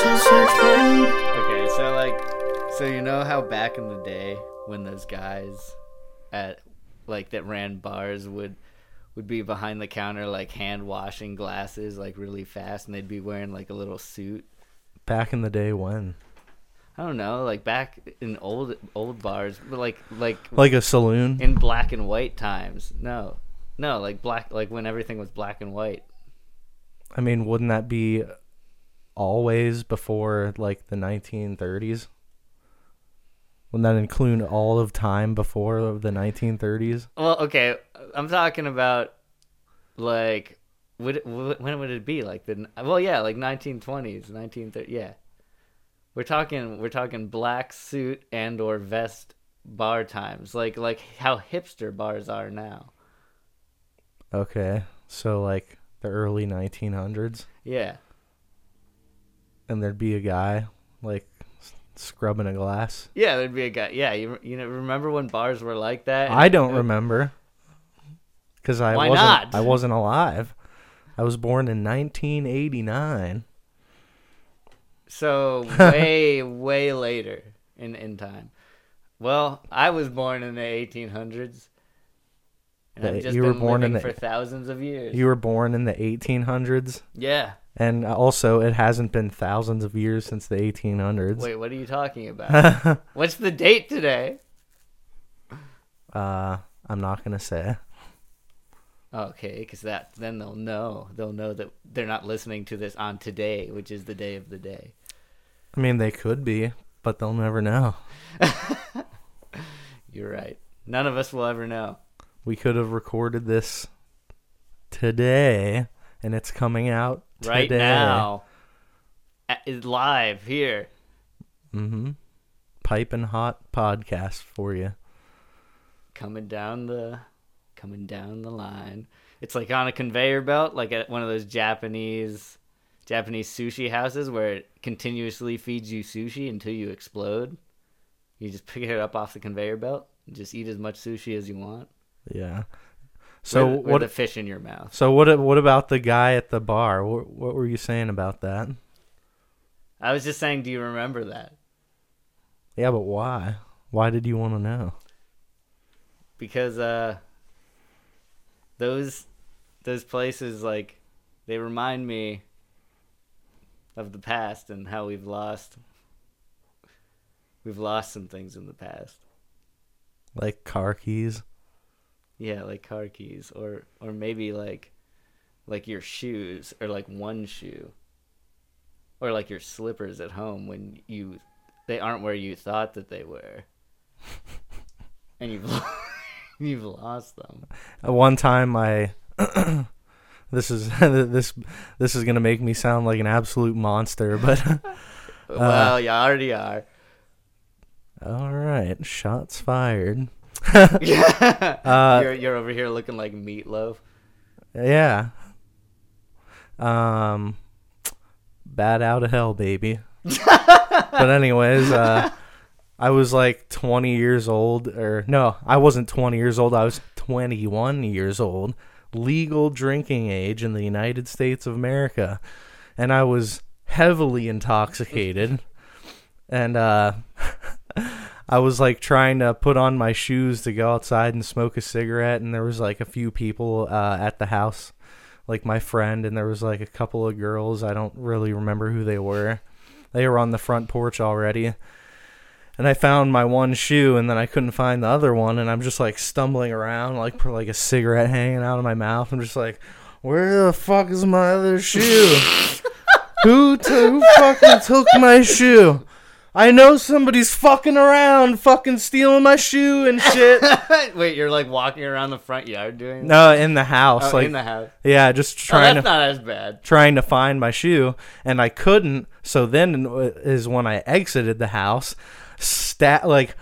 Okay, so like, so you know how back in the day when those guys at like that ran bars would would be behind the counter like hand washing glasses like really fast, and they'd be wearing like a little suit. Back in the day when? I don't know, like back in old old bars, but like like Like a saloon? in black and white times. No, no, like black, like when everything was black and white. I mean, wouldn't that be always before like the 1930s? Wouldn't that include all of time before the 1930s? Well, okay, I'm talking about like would it, when would it be? Like the well yeah like 1920s 1930 yeah. We're talking we're talking black suit and or vest bar times like like how hipster bars are now. Okay, so like the early 1900s, yeah and there'd be a guy like scrubbing a glass. yeah there'd be a guy yeah you you know remember when bars were like that I don't remember because I Why wasn't. not? I wasn't alive. I was born in 1989. So way, way later in in time. Well, I was born in the 1800s, and The- I've just you were been born in living the- for thousands of years. You were born in the 1800s, yeah. And also it hasn't been thousands of years since the 1800s. Wait, what are you talking about? What's the date today? uh, I'm not gonna say. Okay, because that then they'll know. They'll know that they're not listening to this on today, which is the day of the day. I mean, they could be, but they'll never know. You're right. None of us will ever know. We could have recorded this today, and it's coming out Right today. now, is live here. Mm-hmm. Piping hot podcast for you. coming down the coming down the line. It's like on a conveyor belt, like at one of those Japanese Japanese sushi houses where it continuously feeds you sushi until you explode. You just pick it up off the conveyor belt and just eat as much sushi as you want. Yeah. So with, with what? a fish in your mouth. So what? What about the guy at the bar? What, what were you saying about that? I was just saying, do you remember that? Yeah, but why? Why did you want to know? Because uh those those places like they remind me of the past and how we've lost we've lost some things in the past. Like car keys? Yeah, like car keys or or maybe like like your shoes or like one shoe. Or like your slippers at home when you they aren't where you thought that they were. and you've lo- you've lost them. At one time, I this is this this is gonna make me sound like an absolute monster, but uh, Well, you already are. all right, shots fired. Uh, you're you're over here looking like Meat Loaf. Yeah. Um, Bat Out of Hell, baby. but anyways, uh, I was like 20 years old, or no, I wasn't 20 years old. I was 21 years old, legal drinking age in the United States of America, and I was heavily intoxicated, and uh. I was like trying to put on my shoes to go outside and smoke a cigarette, and there was like a few people uh, at the house, like my friend, and there was like a couple of girls. I don't really remember who they were. They were on the front porch already, and I found my one shoe, and then I couldn't find the other one, and I'm just like stumbling around, like for like a cigarette hanging out of my mouth. I'm just like, where the fuck is my other shoe? who, t- who fucking took my shoe? I know somebody's fucking around, fucking stealing my shoe and shit. Wait, you're like walking around the front yard doing no, in the house, Oh, like in the house. yeah, just Oh, trying that's to not as bad. trying to find my shoe, and I couldn't. So then is when I exited the house, stat like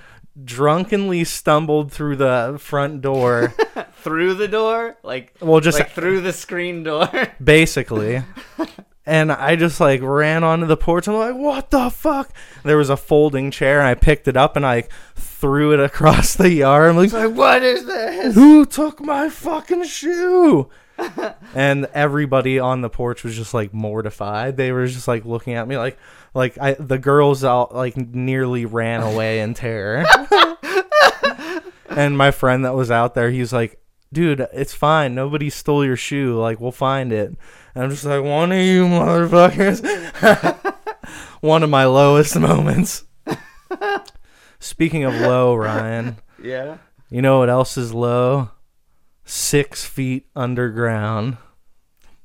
drunkenly stumbled through the front door. Through the door, like Well, just like through the screen door. basically. And I just like ran onto the porch. I'm like, what the fuck? There was a folding chair, and I picked it up and I threw it across the yard. I'm like, like, what is this? who took my fucking shoe? and everybody on the porch was just like mortified. They were just like looking at me like like I the girls all like nearly ran away in terror. and my friend that was out there, he's like, "Dude, it's fine. Nobody stole your shoe. Like we'll find it." And I'm just like, "One of you motherfuckers." One of my lowest moments. Speaking of low, Ryan, Yeah. you know what else is low? Six feet underground.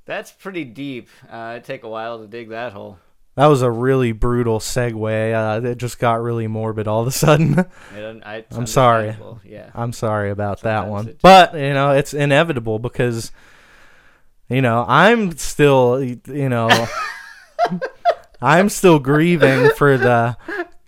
That's pretty deep. Uh, it'd take a while to dig that hole. That was a really brutal segue. Uh, it just got really morbid all of a sudden. I, I'm sorry. Yeah. I'm sorry about that one. But, you know, it's inevitable because, you know, I'm still, you know, I'm still grieving for the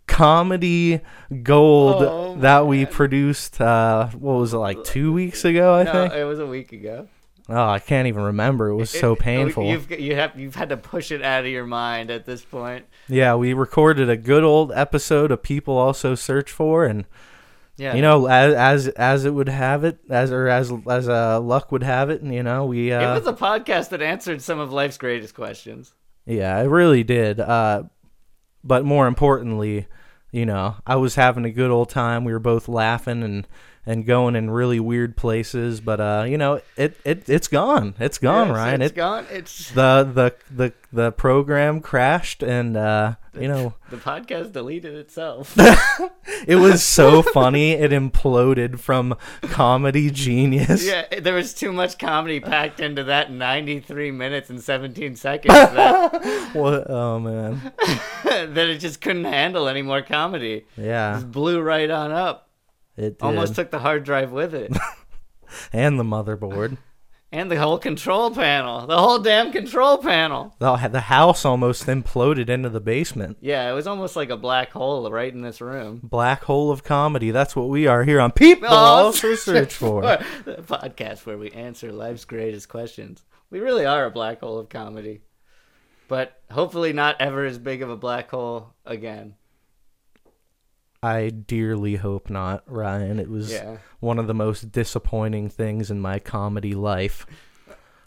comedy gold Oh, that we man. produced, uh, what was it, like two weeks ago, I no, think? it was a week ago. Oh, I can't even remember. It was so painful. You've you have you've had to push it out of your mind at this point. Yeah, we recorded a good old episode of People Also Search For, and Yeah. you know, as as as it would have it, as or as as uh, luck would have it, and you know, we it uh, was a podcast that answered some of life's greatest questions. yeah, it really did. Uh, but more importantly, you know, I was having a good old time. We were both laughing and and going in really weird places, but uh, you know, it it it's gone. It's gone, Yes, Ryan. It's It gone. It's the the the the program crashed, and uh, you know. the podcast deleted itself. It was so funny. It imploded from comedy genius. yeah, there was too much comedy packed into that 93 minutes and 17 seconds that, What? Oh man. that it just couldn't handle any more comedy. Yeah. Just blew right on up. It did. Almost took the hard drive with it. and the motherboard. and the whole control panel. The whole damn control panel. The, the house almost imploded into the basement. Yeah, it was almost like a black hole right in this room. Black hole of comedy. That's what we are here on People Oh, Also Search For. the podcast where we answer life's greatest questions. We really are a black hole of comedy. But hopefully not ever as big of a black hole again. I dearly hope not, Ryan. It was Yeah. one of the most disappointing things in my comedy life.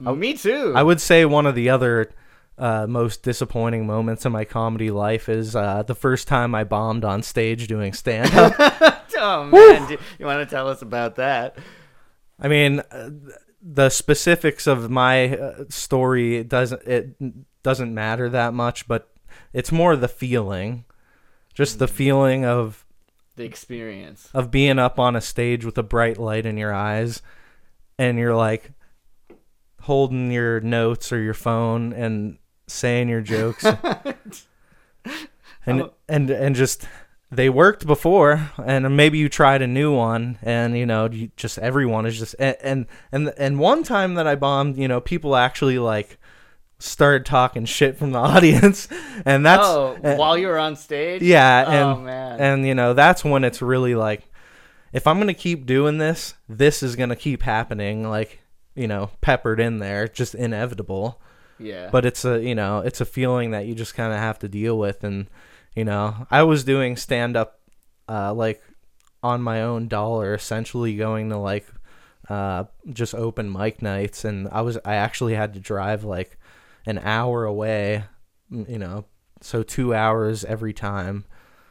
Oh, Me too. I would say one of the other uh, most disappointing moments in my comedy life is uh, the first time I bombed on stage doing stand up. oh man, do you want to tell us about that? I mean, uh, the specifics of my uh, story doesn't it doesn't matter that much, but it's more the feeling, just the feeling of The experience. of being up on a stage with a bright light in your eyes, and you're like holding your notes or your phone and saying your jokes, and I'm- and and just they worked before and maybe you tried a new one and you know you just everyone is just and and and, and one time that i bombed you know people actually like started talking shit from the audience and that's oh, uh, while you were on stage? yeah Oh and man. and you know that's when it's really like if i'm gonna keep doing this this is gonna keep happening like you know peppered in there just inevitable yeah. but it's a you know it's a feeling that you just kind of have to deal with and you know i was doing stand up uh like on my own dollar essentially going to like uh just open mic nights and i was i actually had to drive like an hour away you know so 2 hours every time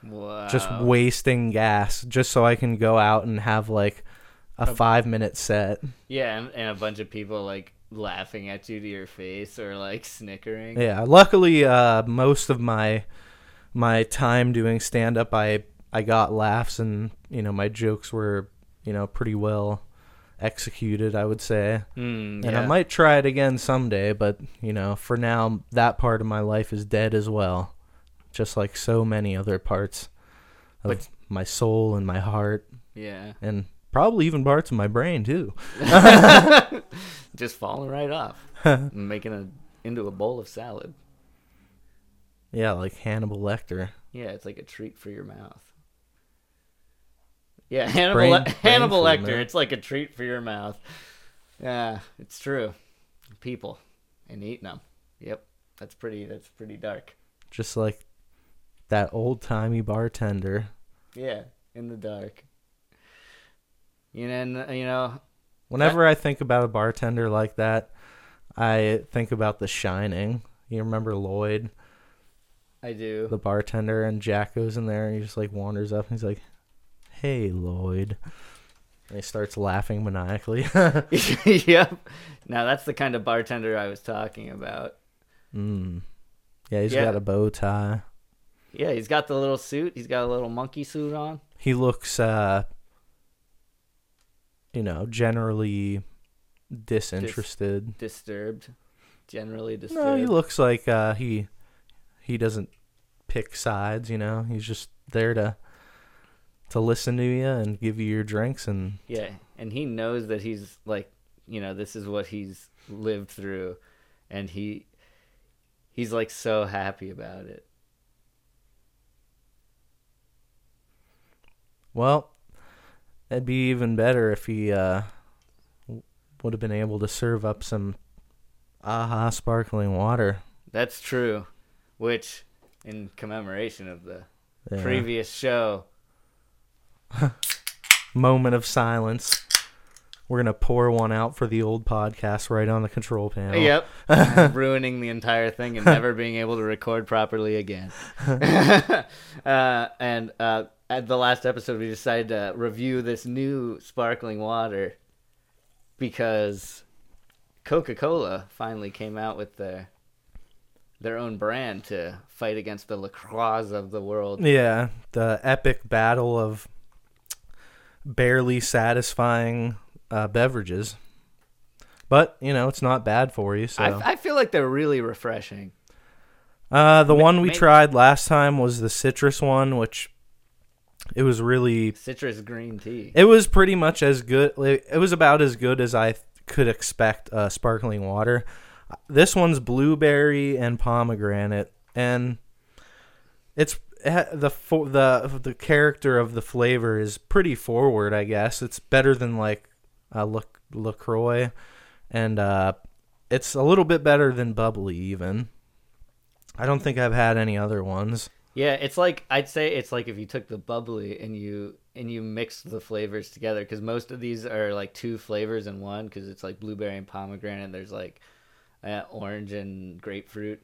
wow. just wasting gas just so i can go out and have like a 5 minute set Yeah, and, and a bunch of people like laughing at you to your face or like snickering. Yeah, luckily, uh, most of my my time doing stand up, I I got laughs, and you know my jokes were you know pretty well executed, I would say. Hmm, And I might try it again someday, but you know, for now, that part of my life is dead as well, just like so many other parts of But- my soul and my heart, Yeah. and probably even parts of my brain too. Just falling right off. making it into a bowl of salad. Yeah, like Hannibal Lecter. Yeah, it's like a treat for your mouth. Yeah, Hannibal Brain- Hannibal Lecter. It's like a treat for your mouth. Yeah, it's true. People and eating them. Yep, that's pretty. That's pretty dark. Just like that old timey bartender. Yeah, in the dark. You know, you know. Whenever I think about a bartender like that, I think about The Shining. You remember Lloyd, I do. the bartender, and Jack goes in there and he just like wanders up and he's like, "Hey, Lloyd," and he starts laughing maniacally. yep. Now that's the kind of bartender I was talking about. mm. Yeah, he's Yeah. got a bow tie. Yeah, he's got the little suit. He's got a little monkey suit on. He looks, uh, you know, generally disinterested. Disturbed. Generally disturbed. No, he looks like uh, he he doesn't pick sides. You know, he's just there to to listen to you and give you your drinks and Yeah, and he knows that he's like, you know, this is what he's lived through, and he he's like so happy about it. well, it'd be even better if he uh, would have been able to serve up some aha sparkling water. That's true. Which, in commemoration of the Yeah. previous show, Moment of silence. We're gonna pour one out for the old podcast right on the control panel. Yep. ruining the entire thing and never being able to record properly again. uh, and uh, at the last episode, we decided to review this new sparkling water because Coca Cola finally came out with their their own brand to fight against the LaCroix of the world. Yeah, the epic battle of barely satisfying uh, beverages. But you know, it's not bad for you. So I, I feel like they're really refreshing. uh, the ma- one we ma- tried last time was the citrus one, which it was really Citrus green tea. it was pretty much as good. It was about as good as I could expect uh, sparkling water. This one's blueberry and pomegranate, and it's it ha- the the the character of the flavor is pretty forward. I guess it's better than like uh, La- Lacroix, and uh, it's a little bit better than bubly even. I don't think I've had any other ones. Yeah, it's like I'd say it's like if you took the bubly and you and you mixed the flavors together because most of these are like two flavors in one because it's like blueberry and pomegranate. There's like uh, orange and grapefruit.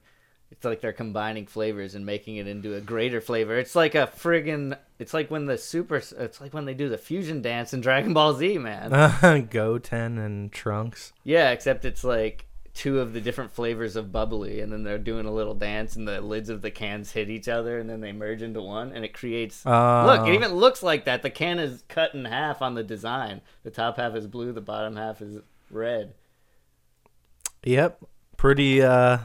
It's like they're combining flavors and making it into a greater flavor. It's like a friggin' It's like when the super. It's like when they do the fusion dance in Dragon Ball Z, man. Goten and Trunks. Yeah, except it's like two of the different flavors of bubly, and then they're doing a little dance, and the lids of the cans hit each other, and then they merge into one, and it creates. Uh, Look, it even looks like that. The can is cut in half on the design. The top half is blue, the bottom half is red. Yep. Pretty uh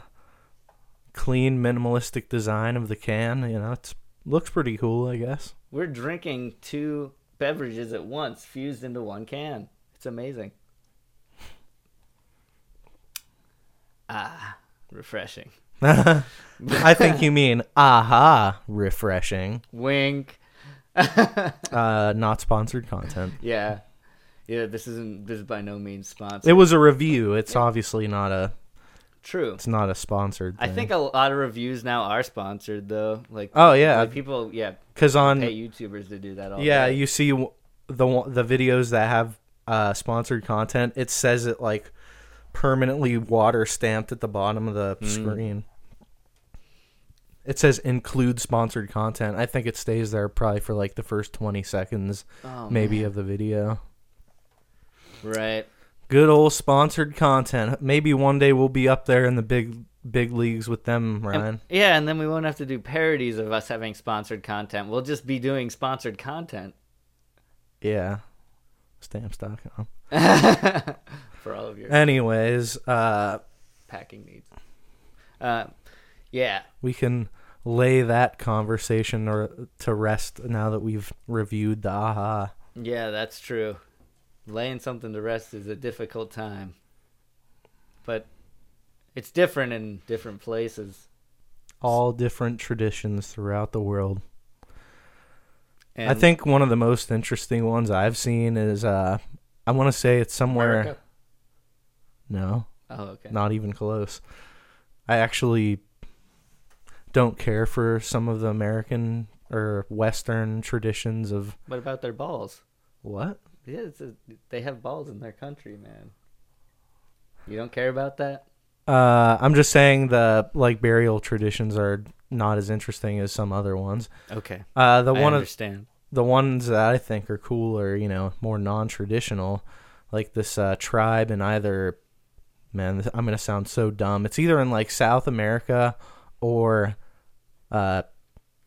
clean minimalistic design of the can, you know, it looks pretty cool, I guess. We're drinking two beverages at once, fused into one can. It's amazing. Ah, refreshing. I think you mean aha, refreshing. Wink. Uh not sponsored content. Yeah. Yeah, this isn't this is by no means sponsored. It was a review. It's obviously not a True. it's not a sponsored I thing. think a lot of reviews now are sponsored though. Like Oh yeah, like people yeah, cuz on pay YouTubers to do that all Yeah, day. you see the the videos that have uh, sponsored content. It says it like permanently water stamped at the bottom of the Mm. screen. It says include sponsored content. I think it stays there probably for like the first twenty seconds, Oh, maybe man. of the video. Right. Good old sponsored content. Maybe one day we'll be up there in the big big leagues with them, And- Ryan. yeah, and then we won't have to do parodies of us having sponsored content. We'll just be doing sponsored content yeah. Stamps.com. for all of your Anyways, uh, packing needs. Uh, yeah. we can lay that conversation or to rest now that we've reviewed the aha. Yeah, that's true. Laying something to rest is a difficult time. But it's different in different places. All different traditions throughout the world. And I think one of the most interesting ones I've seen is uh I want to say it's somewhere America. no, Oh, okay. not even close. I actually don't care for some of the American or western traditions of What about their balls? what? Yeah, it's a, they have balls in their country, man. You don't care about that? Uh, I'm just saying the like burial traditions are not as interesting as some other ones. Okay. Uh, the I one of understand. the ones that I think are cool are you know more non-traditional, like this uh, tribe in either. Man, this, I'm gonna sound so dumb. It's either in like South America or uh,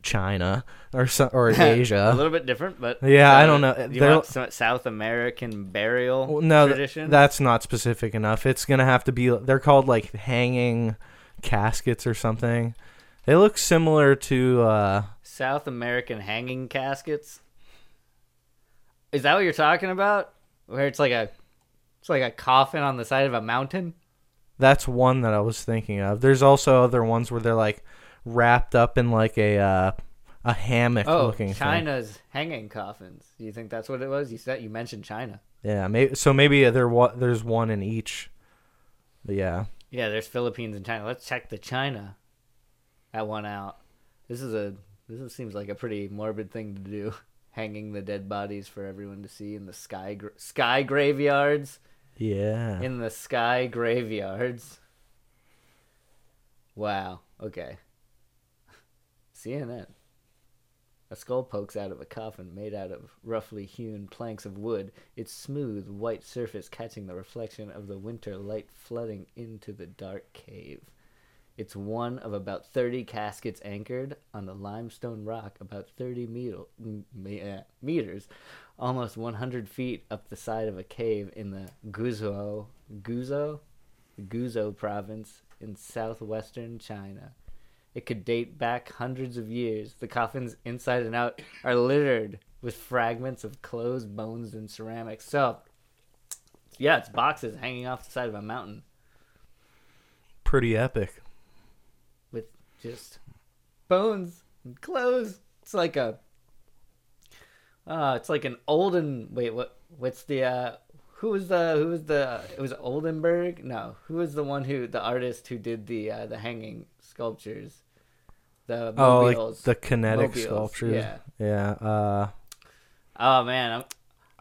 China or so, or Asia. a little bit different, but Yeah, I uh, don't know. You want some South American burial Well, no, tradition? that's not specific enough. It's gonna have to be. They're called like hanging caskets or something. They look similar to. uh South American hanging caskets. Is that what you're talking about? Where it's like a, it's like a coffin on the side of a mountain. That's one that I was thinking of. There's also other ones where they're like wrapped up in like a uh, a hammock Oh, looking thing. China's hanging coffins. Do you think that's what it was? You said you mentioned China. Yeah, maybe so. Maybe there wa- there's one in each. But yeah, Yeah, there's Philippines and China. Let's check the China. That one out. This is a this is, seems like a pretty morbid thing to do. Hanging the dead bodies for everyone to see in the sky gra- sky graveyards. yeah. In the sky graveyards. Wow. Okay. CNN. A skull pokes out of a coffin made out of roughly hewn planks of wood, its smooth white surface catching the reflection of the winter light flooding into the dark cave. It's one of about 30 caskets anchored on the limestone rock about 30 meter, uh, meters, almost 100 feet up the side of a cave in the Guizhou, Guizhou, Guizhou province in southwestern China. It could date back hundreds of years. The coffins inside and out are littered with fragments of clothes, bones, and ceramics. So, yeah, it's boxes hanging off the side of a mountain Pretty epic. with just bones and clothes. It's like a, uh, it's like an olden. Wait, what? What's the? uh Who was the? Who was the? It was Oldenburg. No, who was the one who the artist who did the uh, the hanging sculptures? The Oh, like the kinetic Mobiles, sculptures. yeah. Yeah. Uh, Oh man, I'm,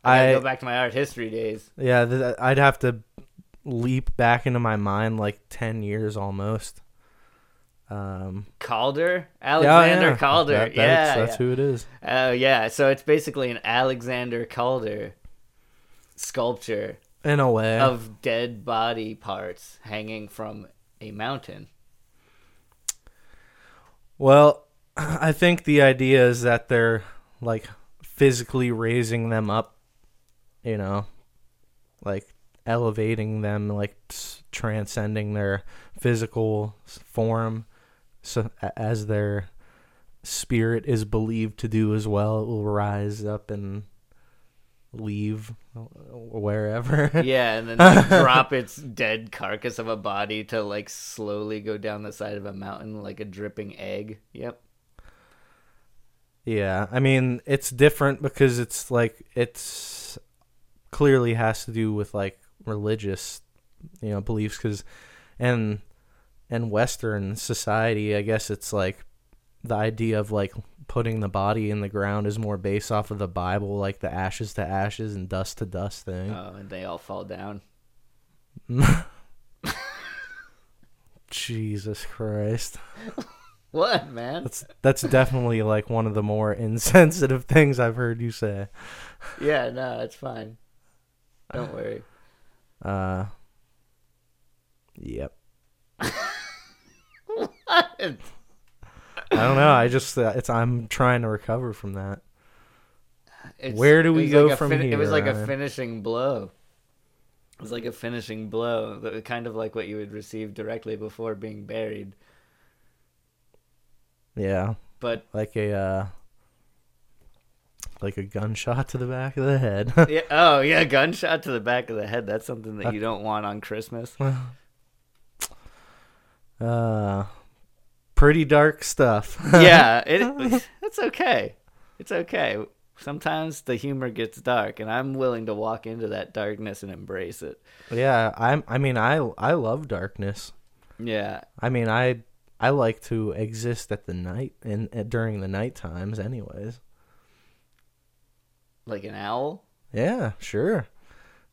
I gotta I go back to my art history days. yeah. Th- I'd have to leap back into my mind like ten years almost. Um, Calder, yeah, Alexander yeah. Calder. That- yeah, that's, that's yeah. who it is. Oh yeah, so it's basically an Alexander Calder sculpture In a way. of dead body parts hanging from a mountain. Well, I think the idea is that they're like physically raising them up, you know, like elevating them, like transcending their physical form, so as their spirit is believed to do as well. It will rise up and leave wherever. Yeah, and then like, drop its dead carcass of a body to like slowly go down the side of a mountain like a dripping egg. Yep. Yeah, I mean it's different because it's like it's clearly has to do with like religious, you know, beliefs. Because and and Western society, I guess it's like the idea of like putting the body in the ground is more based off of the Bible, like the ashes to ashes and dust to dust thing. Oh, and they all fall down. Jesus Christ, What man? that's that's definitely like one of the more insensitive things I've heard you say. Yeah, no, it's fine. Don't worry. Uh, yep. What? I don't know. I just uh, it's I'm trying to recover from that. It's- Where do we go like from It was here, like a finishing blow. It was like a finishing blow, kind of like what you would receive directly before being buried. Yeah, But like a uh, like a gunshot to the back of the head. yeah, oh yeah, gunshot to the back of the head. That's something that you don't want on Christmas. uh, pretty dark stuff. yeah, it, it's okay. It's okay. Sometimes the humor gets dark, and I'm willing to walk into that darkness and embrace it. yeah. I'm. I mean, I I love darkness. Yeah, I mean, I I like to exist at the night and uh, during the night times, anyways. like an owl Yeah, sure.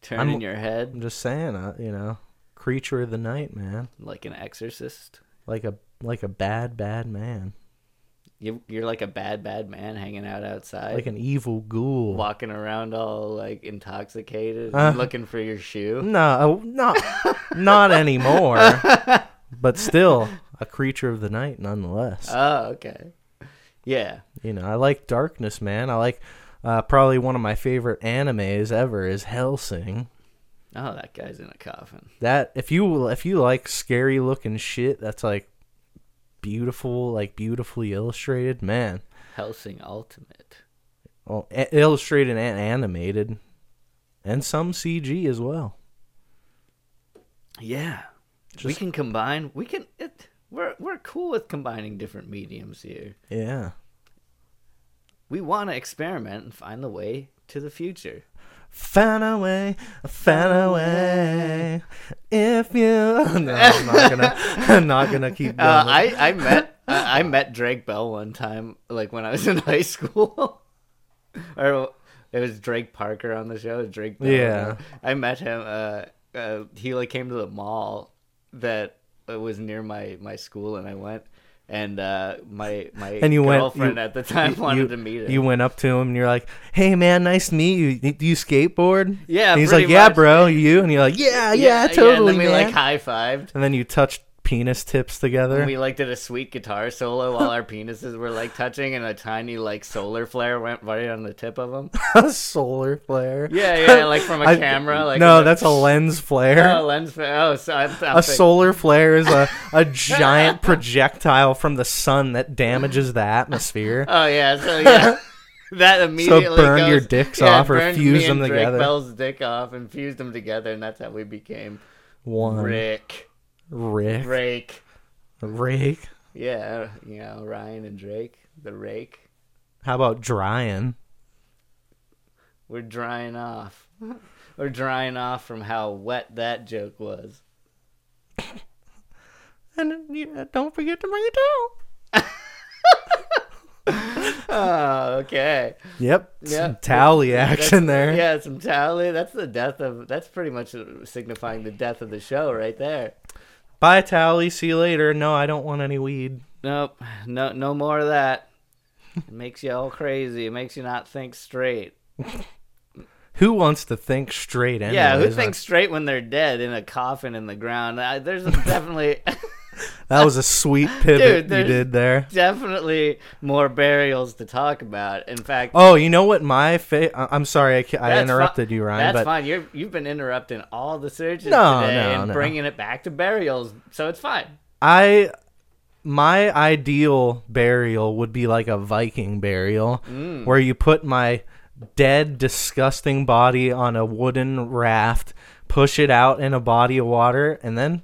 turning I'm- your head. I'm just saying, uh, you know, creature of the night, man. Like an exorcist. Like a like a bad bad man. You, you're like a bad, bad man hanging out outside. Like an evil ghoul. walking around all like intoxicated, Uh. looking for your shoe. No, not not anymore. but still a creature of the night nonetheless. Oh, okay. Yeah. You know, I like darkness, man. I like uh, probably one of my favorite animes ever is Hellsing. Oh, that guy's in a coffin. That if you if you like scary looking shit, that's like beautiful, like beautifully illustrated, man. Hellsing Ultimate. Well, a- illustrated and animated, and some CG as well. Yeah. we can combine. We can. It, we're we're cool with combining different mediums here. Yeah. We want to experiment and find the way to the future. Fan away, fan away. If you, no, I'm not gonna, I'm not gonna keep going. Uh, I I met I I met Drake Bell one time, like when I was in high school, or it was Drake Parker on the show. Drake Bell. Yeah. I met him. Uh, uh, he like came to the mall that uh, was near my my school, and I went. And uh, my my And you went- girlfriend you- at the time you- wanted you- to meet him. You went up to him and you're like, "Hey man, nice to meet you. Do you skateboard?" Yeah, And he's like, "Yeah, bro. You?" And you're like, "Yeah, yeah, and totally, then we man." like high fived. and then you touched penis tips together. And we like did a sweet guitar solo while our penises were like touching, and a tiny like solar flare went right on the tip of them. a solar flare. Yeah, yeah, like from a I- camera. Like no, that's a lens flare. oh, lens. flare. Oh, so I'm, I'm a thinking- solar flare is a, a giant projectile from the sun that damages the atmosphere. Oh yeah, so yeah. That immediately burn goes, your dicks yeah, off or fuse them Drake together. Bell's dick off and fused them together, and that's how we became One Rick, Rick, Rake. Rake. Yeah, you know Ryan and Drake, the Rake. How about drying? We're drying off. We're drying off from how wet that joke was. And you, don't forget to bring it down. Oh, okay. Yep, some tally action there. Yeah, some tally. That's the death of. That's pretty much signifying the death of the show right there. Bye, tally. See you later. No, I don't want any weed. Nope. No. No more of that. It makes you all crazy. It makes you not think straight. Who wants to think straight? Anyways? yeah, who thinks straight when they're dead in a coffin in the ground? I, there's definitely, That was a sweet pivot Dude, you did there. definitely more burials to talk about. In fact, Oh, you know what? My fa- I'm sorry, I, I interrupted you, Ryan. That's but fine. You're you've been interrupting all the searches No, today no, and no. bringing it back to burials, so it's fine. I my ideal burial would be like a Viking burial Mm. where you put my dead disgusting body on a wooden raft, push it out in a body of water and then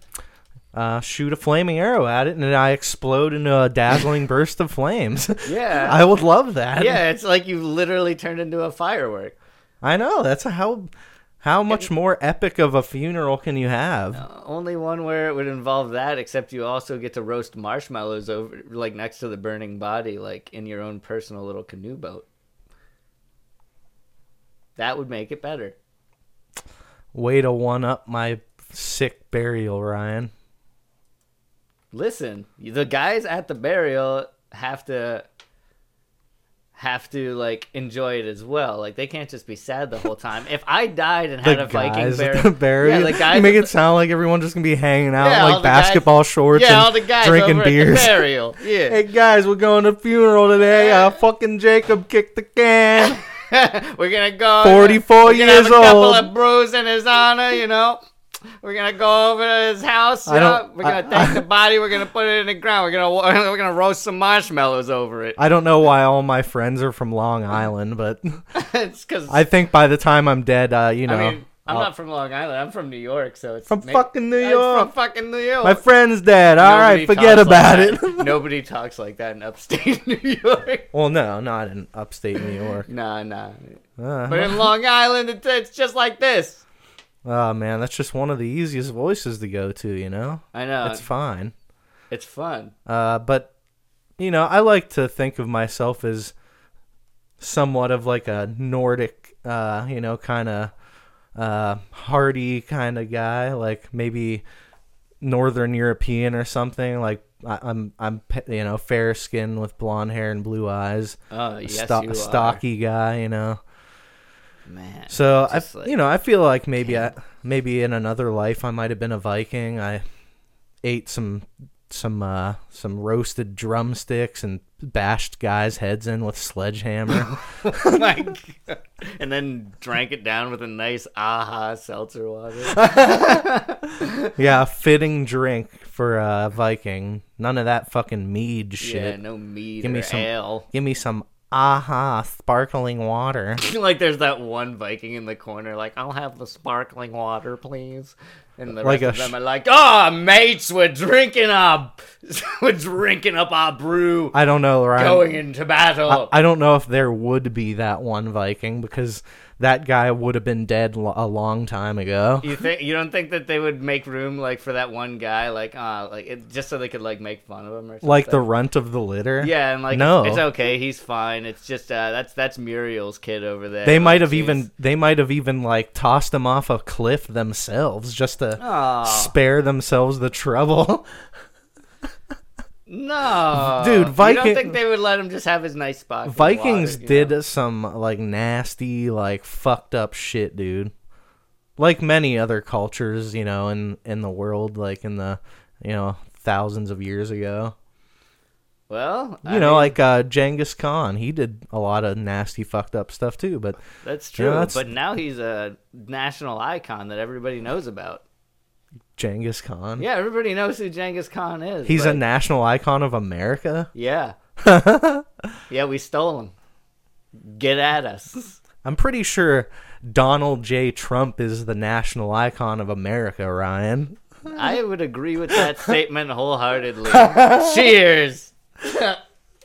uh, shoot a flaming arrow at it and I explode into a dazzling burst of flames. Yeah. I would love that. yeah, it's like you literally turned into a firework. I know. That's how how much more epic of a funeral can you have? Uh, only one where it would involve that, except you also get to roast marshmallows over, like next to the burning body, like in your own personal little canoe boat. That would make it better. Way to one up my sick burial, Ryan. Listen, the guys at the burial have to have to like enjoy it as well. Like they can't just be sad the whole time. If I died and had the a Viking burial, burial. yeah, the guys you make it the- sound like everyone's just gonna be hanging out Yeah, like the guys- basketball shorts yeah, all and the guys drinking beers. the burial. Yeah. hey guys, we're going to funeral today. Uh, fucking Jacob kicked the can. we're gonna go. 44 we're gonna years a couple old. of brews in his honor. You know, we're gonna go over to his house. I know? We're gonna I- take the body. We're gonna put it in the ground. We're gonna we're gonna roast some marshmallows over it. I don't know why all my friends are from Long Island, but it's because I think by the time I'm dead, uh, you know, I mean, I'm I'll- not from Long Island. I'm from New York, so it's From maybe- fucking New I'm York. From fucking New York. my friend's dead. All right, Nobody forget about like it. Nobody talks like that in upstate New York. well, no, not in upstate New York. Nah, nah. Uh, But in Long Island, it's, it's just like this. Oh man, that's just one of the easiest voices to go to. You know, I know. it's fine. it's fun. Uh, but you know, I like to think of myself as somewhat of like a Nordic, uh, you know, kind of uh, hardy kind of guy, like maybe Northern European or something. Like I, I'm, I'm, you know, fair skin with blonde hair and blue eyes. Oh yes, Sto- you are. stocky guy, you know. Man. So I, like- you know, I feel like maybe I, maybe in another life I might have been a Viking. I ate some some uh some roasted drumsticks and bashed guys' heads in with sledgehammer. Oh my God. And then drank it down with a nice aha seltzer water. yeah, a fitting drink for a Viking. None of that fucking mead shit. yeah, no mead Give me some- ale. Give me some aha sparkling water. like there's that one Viking in the corner, like I'll have the sparkling water, please. And the Like rest a of them are like, "Ah, mates, we're drinking up, we're drinking up our brew, I don't know, Ryan. going into battle." I, I don't know if there would be that one Viking because that guy would have been dead lo- a long time ago. you think you don't think that they would make room like for that one guy, like ah, like it, just so they could like make fun of him or something? Like the runt of the litter. yeah, and like No. it's okay, he's fine. It's just uh, that's that's Muriel's kid over there. They might Like, have she's- even they might have even like tossed him off a cliff themselves just to Aw. spare themselves the trouble. No, Dude, You Viking- don't think they would let him just have his nice spot? Vikings water, did know? some like nasty, like fucked up shit, dude. Like many other cultures, you know, in in the world, like in the you know thousands of years ago. Well, You I know, mean, like uh, Genghis Khan, he did a lot of nasty, fucked up stuff too. But that's true. that's- But now he's a national icon that everybody knows about. Genghis Khan, Yeah, everybody knows who Genghis Khan is. he's a national icon of America. yeah, yeah. We stole him. Get at us. I'm pretty sure Donald J. Trump is the national icon of America, Ryan. I would agree with that statement wholeheartedly. Cheers.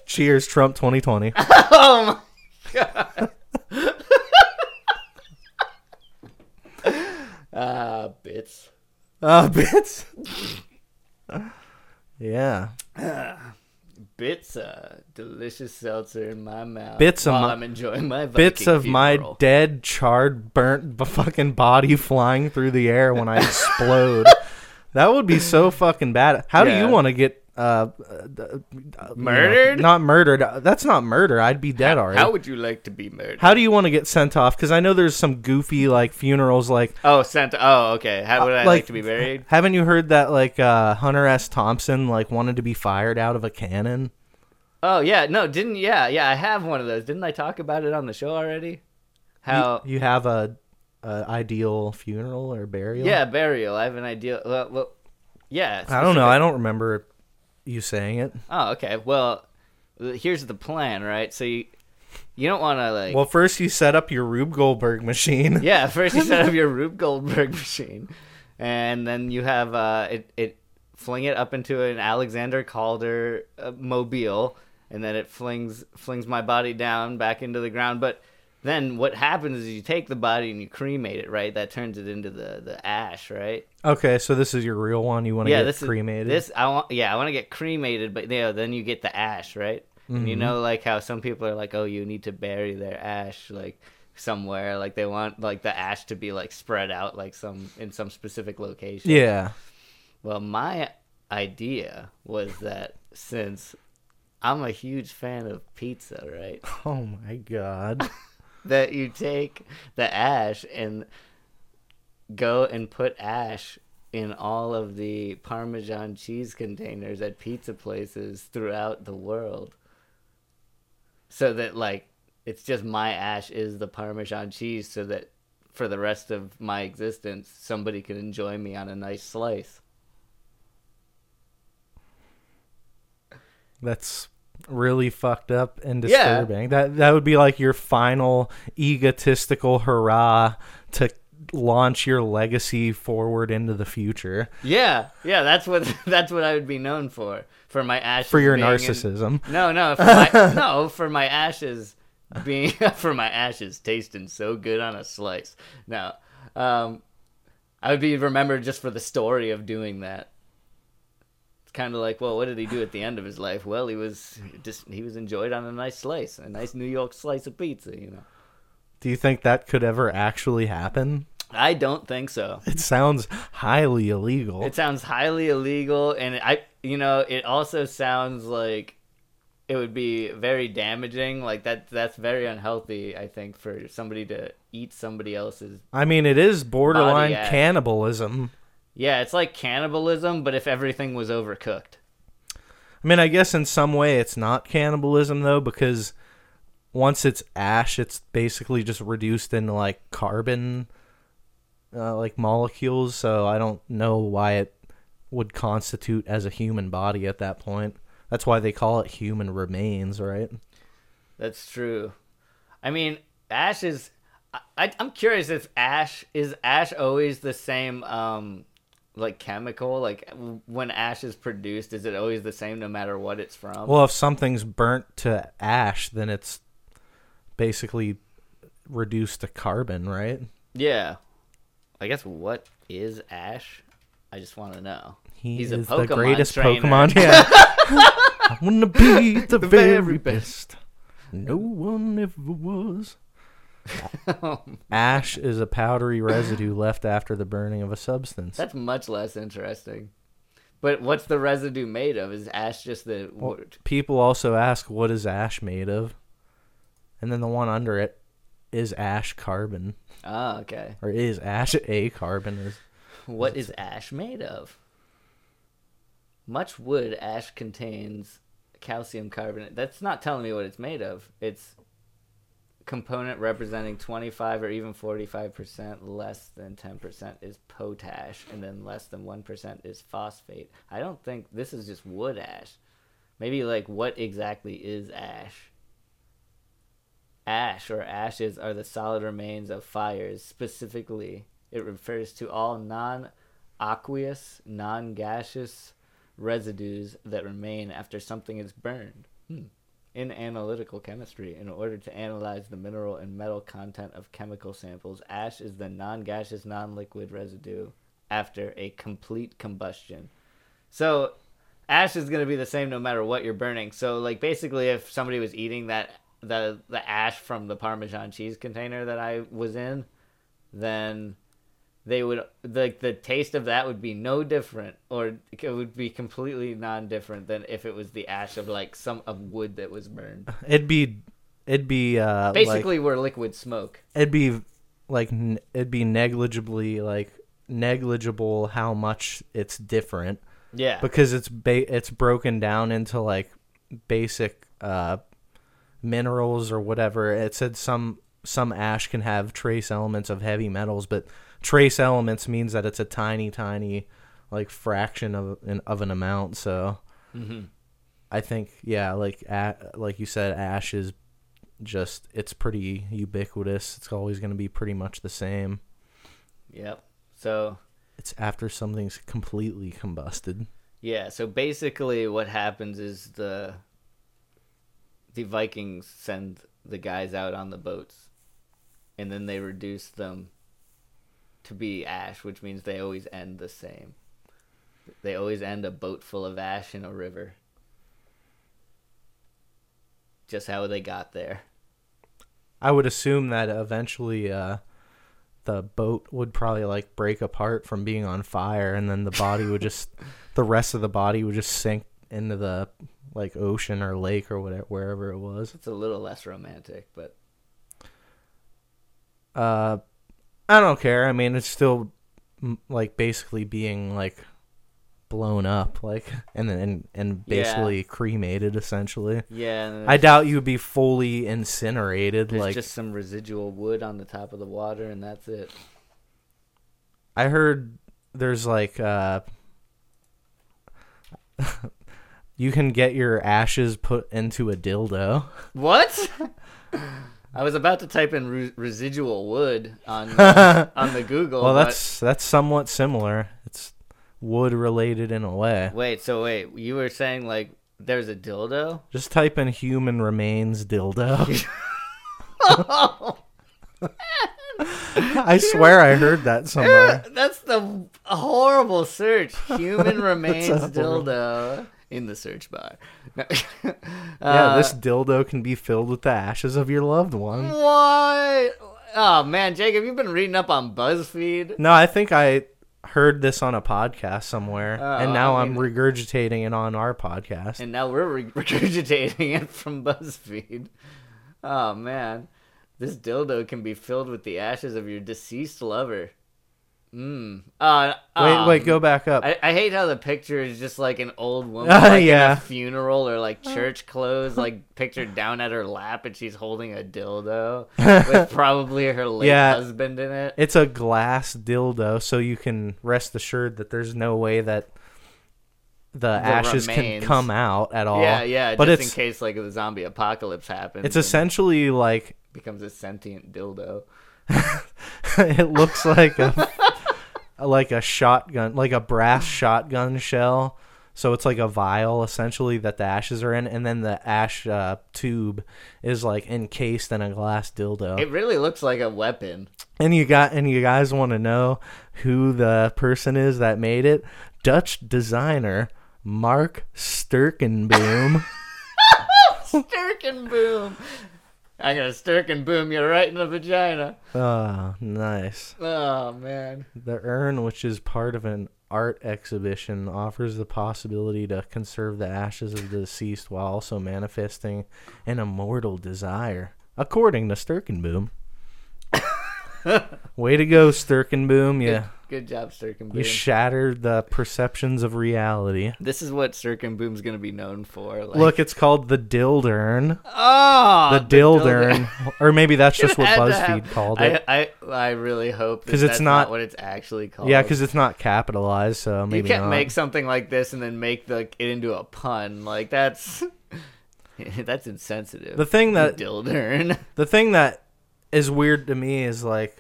Cheers, Trump 2020. Oh my god. Ah, bits. Uh, bits. yeah. Bits, uh, delicious seltzer in my mouth. Bits of while my- I'm enjoying my Bits Viking of my funeral. dead, charred, burnt b- fucking body flying through the air when I explode. that would be so fucking bad. How do Yeah. you want to get uh, uh, uh, you know, Murdered? not murdered. That's not murder. I'd be dead already. How would you like to be murdered? How do you want to get sent off? Because I know there's some goofy like funerals. Like, Oh, sent. Oh, okay. How would I like, like- to be buried? haven't you heard that like uh, Hunter S. Thompson like wanted to be fired out of a cannon? Oh yeah, no, didn't yeah, yeah. I have one of those. Didn't I talk about it on the show already? How? you, you have a, a ideal funeral or burial? yeah, burial. I have an idea. Well, well yeah. I don't know. I don't remember you saying it. Oh, okay. Well, here's the plan, right? So you you don't want to like. Well, first you set up your Rube Goldberg machine. yeah, first you set up your Rube Goldberg machine, and then you have uh, it it fling it up into an Alexander Calder uh, mobile, and then it flings flings my body down back into the ground. But then what happens is you take the body and you cremate it, right? That turns it into the the ash, right? Okay, so this is your real one. You want to yeah, get this cremated? Is, this I want. Yeah, I want to get cremated, but you know, then you get the ash, right? And you Mm-hmm. know, like how some people are like, oh, you need to bury their ash like somewhere, like they want like the ash to be like spread out, like some in some specific location. yeah. Well, my idea was that since I'm a huge fan of pizza, right? Oh my god. that you take the ash and go and put ash in all of the Parmesan cheese containers at pizza places throughout the world. So that, like, it's just my ash is the Parmesan cheese, so that for the rest of my existence, somebody can enjoy me on a nice slice. That's really fucked up and Yeah. disturbing. That that would be like your final egotistical hurrah to launch your legacy forward into the future Yeah, yeah, that's what that's what I would be known for. For my ashes for your being in- narcissism. No, no, for my, no, for my ashes being for my ashes tasting so good on a slice. No, um, I would be remembered just for the story of doing that. It's kind of like, well, what did he do at the end of his life? Well, he was just he was enjoyed on a nice slice, a nice New York slice of pizza. You know, Do you think that could ever actually happen? I don't think so. It sounds highly illegal. It sounds highly illegal, and I, you know, it also sounds like it would be very damaging. Like that, that's very unhealthy. I think for somebody to eat somebody else's. I mean, it is borderline cannibalism. Yeah, it's like cannibalism, but if everything was overcooked. I mean, I guess in some way it's not cannibalism though, because once it's ash, it's basically just reduced into like carbon, uh, like molecules. So I don't know why it would constitute as a human body at that point. That's why they call it human remains, right? That's true. I mean, ash is. I, I'm curious if ash is ash always the same, um, like chemical. Like when ash is produced, is it always the same no matter what it's from? Well, if something's burnt to ash, then it's basically reduced to carbon, right? yeah. I guess what is ash? I just want to know. He He's a is the greatest trainer. Pokemon. Yeah. I wanna be the, The very, very best. No one ever was. Ash is a powdery residue left after the burning of a substance. That's much less interesting. But what's the residue made of? Is ash just the Well, people also ask, "What is ash made of?" And then the one under it is ash carbon, Ah, okay. or is ash a carbon? Is What is ash made of? Much wood ash contains calcium carbonate. That's not telling me what it's made of. It's component representing 25 or even 45% less than 10% is potash and then less than 1% is phosphate. I don't think this is just wood ash. Maybe like what exactly is ash? Ash or ashes are the solid remains of fires. Specifically, it refers to all non aqueous, non gaseous residues that remain after something is burned. Hmm. In analytical chemistry, in order to analyze the mineral and metal content of chemical samples, ash is the non gaseous, non liquid residue after a complete combustion. So, ash is going to be the same no matter what you're burning. So, like, basically, if somebody was eating that the the ash from the Parmesan cheese container that I was in, then they would like the taste of that would be no different, or it would be completely non-different than if it was the ash of like some of wood that was burned. it'd be, it'd be uh, like- Basically, we're liquid smoke. it'd be like it'd be negligibly like negligible how much it's different Yeah, because it's ba- it's broken down into like basic uh minerals or whatever it said some some ash can have trace elements of heavy metals but trace elements means that it's a tiny tiny like fraction of an, of an amount so hmm i think yeah like a, like you said ash is just it's pretty ubiquitous. It's always going to be pretty much the same. Yep. So it's after something's completely combusted. Yeah, so basically what happens is the the Vikings send the guys out on the boats and then they reduce them to be ash, which means they always end the same. They always end a boat full of ash in a river. Just how they got there. I would assume that eventually uh, the boat would probably like break apart from being on fire, and then the body would just, the rest of the body would just sink into the like ocean or lake or whatever wherever it was. It's a little less romantic, but Uh, I don't care. I mean, it's still like basically being like blown up, like and then and, and Yeah. basically cremated essentially. yeah. I doubt you would be fully incinerated. There's like just some residual wood on the top of the water, and that's it. I heard there's like uh you can get your ashes put into a dildo. What? I was about to type in re- residual wood on uh, on the Google. well, that's that's somewhat similar. It's wood related in a way. wait. So wait, you were saying like there's a dildo? Just type in human remains dildo. I swear I heard that somewhere. That's the horrible search. Human remains dildo in the search bar. No. yeah, Uh, this dildo can be filled with the ashes of your loved one. What? Oh man, Jacob, you've been reading up on BuzzFeed. No, I think I heard this on a podcast somewhere, Oh, and now I I'm mean- regurgitating it on our podcast. And now we're re- regurgitating it from BuzzFeed. Oh man, this dildo can be filled with the ashes of your deceased lover. Mmm. Uh, wait, um, wait, go back up. I, I hate how the picture is just like an old woman Uh, like in yeah. a funeral or like church clothes, like pictured down at her lap, and she's holding a dildo with probably her late Yeah. husband in it. It's a glass dildo, so you can rest assured that there's no way that the, ashes remains. can come out at all. Yeah, yeah. But just in case like the zombie apocalypse happens, it's essentially like becomes a sentient dildo. it looks like a like a shotgun, like a brass shotgun shell. So it's like a vial essentially that the ashes are in, and then the ash uh, tube is like encased in a glass dildo. It really looks like a weapon. And you got and you guys want to know who the person is that made it? Dutch designer Mark Sturkenboom. Stirk and boom. I'm gonna stirk and boom you right in the vagina. oh, nice. Oh man. The urn, which is part of an art exhibition, offers the possibility to conserve the ashes of the deceased while also manifesting an immortal desire, according to Sturkenboom. Way to go, Sturkenboom! You Good job, Stirk and boom. you shattered the perceptions of reality. this is what and boom's gonna be known for. Like, Look, it's called the Dildurn. oh, The Dildurn, or maybe that's just what BuzzFeed have- called it. I I really hope 'Cause because it's not- what it's actually called. Yeah, because it's not capitalized, so maybe you can't not. make something like this and then make the it into a pun. Like that's that's insensitive. the thing that Dildurn. the thing that is weird to me is like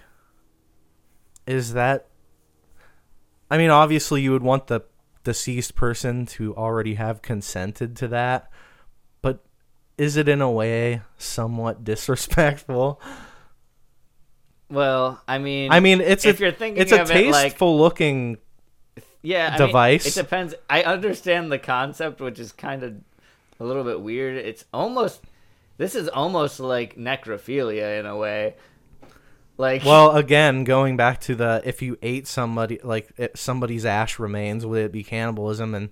is that I mean obviously you would want the deceased person to already have consented to that but is it in a way somewhat disrespectful Well, I mean, I mean it's if a you're thinking it's a of it like tasteful looking yeah I mean, device. it depends. I understand the concept, which is kind of a little bit weird. It's almost this is almost like necrophilia in a way. Like well again going back to the if you ate somebody like somebody's ash remains would it be cannibalism? And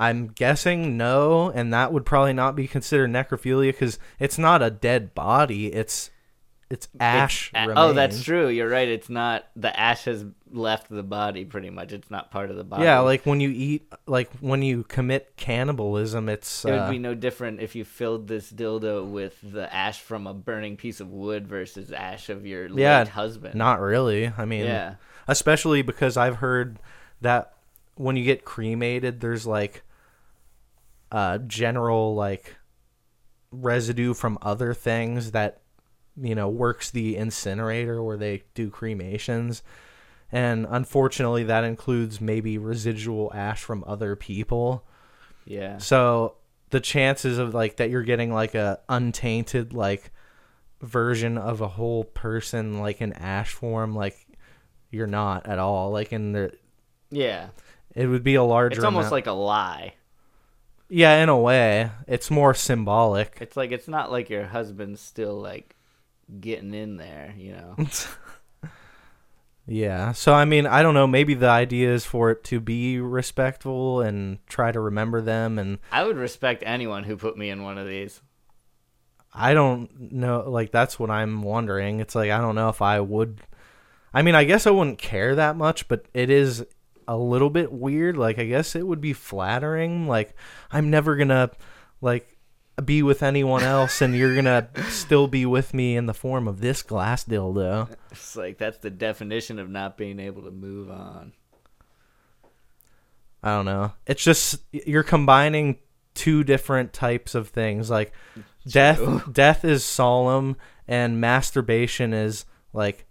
i'm guessing no and that would probably not be considered necrophilia because it's not a dead body. It's it's ash a- oh, that's true. You're right. It's not the ash has left the body. Pretty much, it's not part of the body. yeah like when you eat like when you commit cannibalism it's It would uh, be no different if you filled this dildo with the ash from a burning piece of wood versus ash of your Yeah, late husband. not really i mean yeah. especially because I've heard that when you get cremated, there's like uh, general like residue from other things that you know works the incinerator where they do cremations, and unfortunately, that includes maybe residual ash from other people. Yeah. So the chances of like that you're getting like a untainted like version of a whole person like in ash form like you're not at all like in the Yeah. it would be a larger It's almost amount- like a lie. yeah in a way it's more symbolic It's like it's not like your husband's still like getting in there, you know. yeah so i mean i don't know maybe the idea is for it to be respectful and try to remember them and I would respect anyone who put me in one of these. I don't know. Like that's what I'm wondering. It's like I don't know if I would. I mean, I guess I wouldn't care that much, but it is a little bit weird. Like I guess it would be flattering. Like I'm never gonna like be with anyone else, and you're gonna still be with me in the form of this glass dildo. It's like that's the definition of not being able to move on. I don't know. It's just you're combining two different types of things. Like death death is solemn and masturbation is like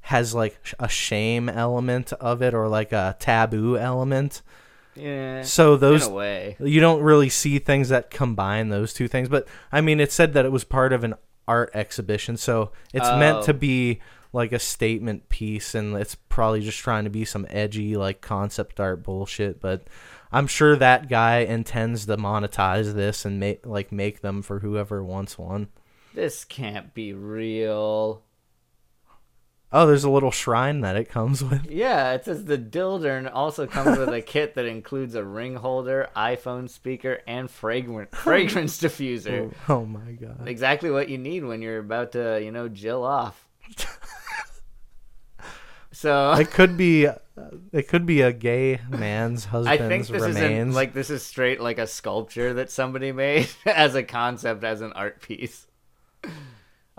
has like a shame element of it or like a taboo element. Yeah. So those in a way. you don't really see things that combine those two things. But I mean, it said that it was part of an art exhibition, so it's meant Oh. to be like a statement piece, and it's probably just trying to be some edgy like concept art bullshit. But I'm sure that guy intends to monetize this and make like make them for whoever wants one. This can't be real. Oh, there's a little shrine that it comes with. Yeah, it says the Dildurn also comes with a kit that includes a ring holder, iPhone speaker, and fragrance fragrance diffuser. Oh, oh my god. Exactly what you need when you're about to, you know, jill off. so It could be it could be a gay man's I think this remains. isn't like this is straight like a sculpture that somebody made as a concept as an art piece.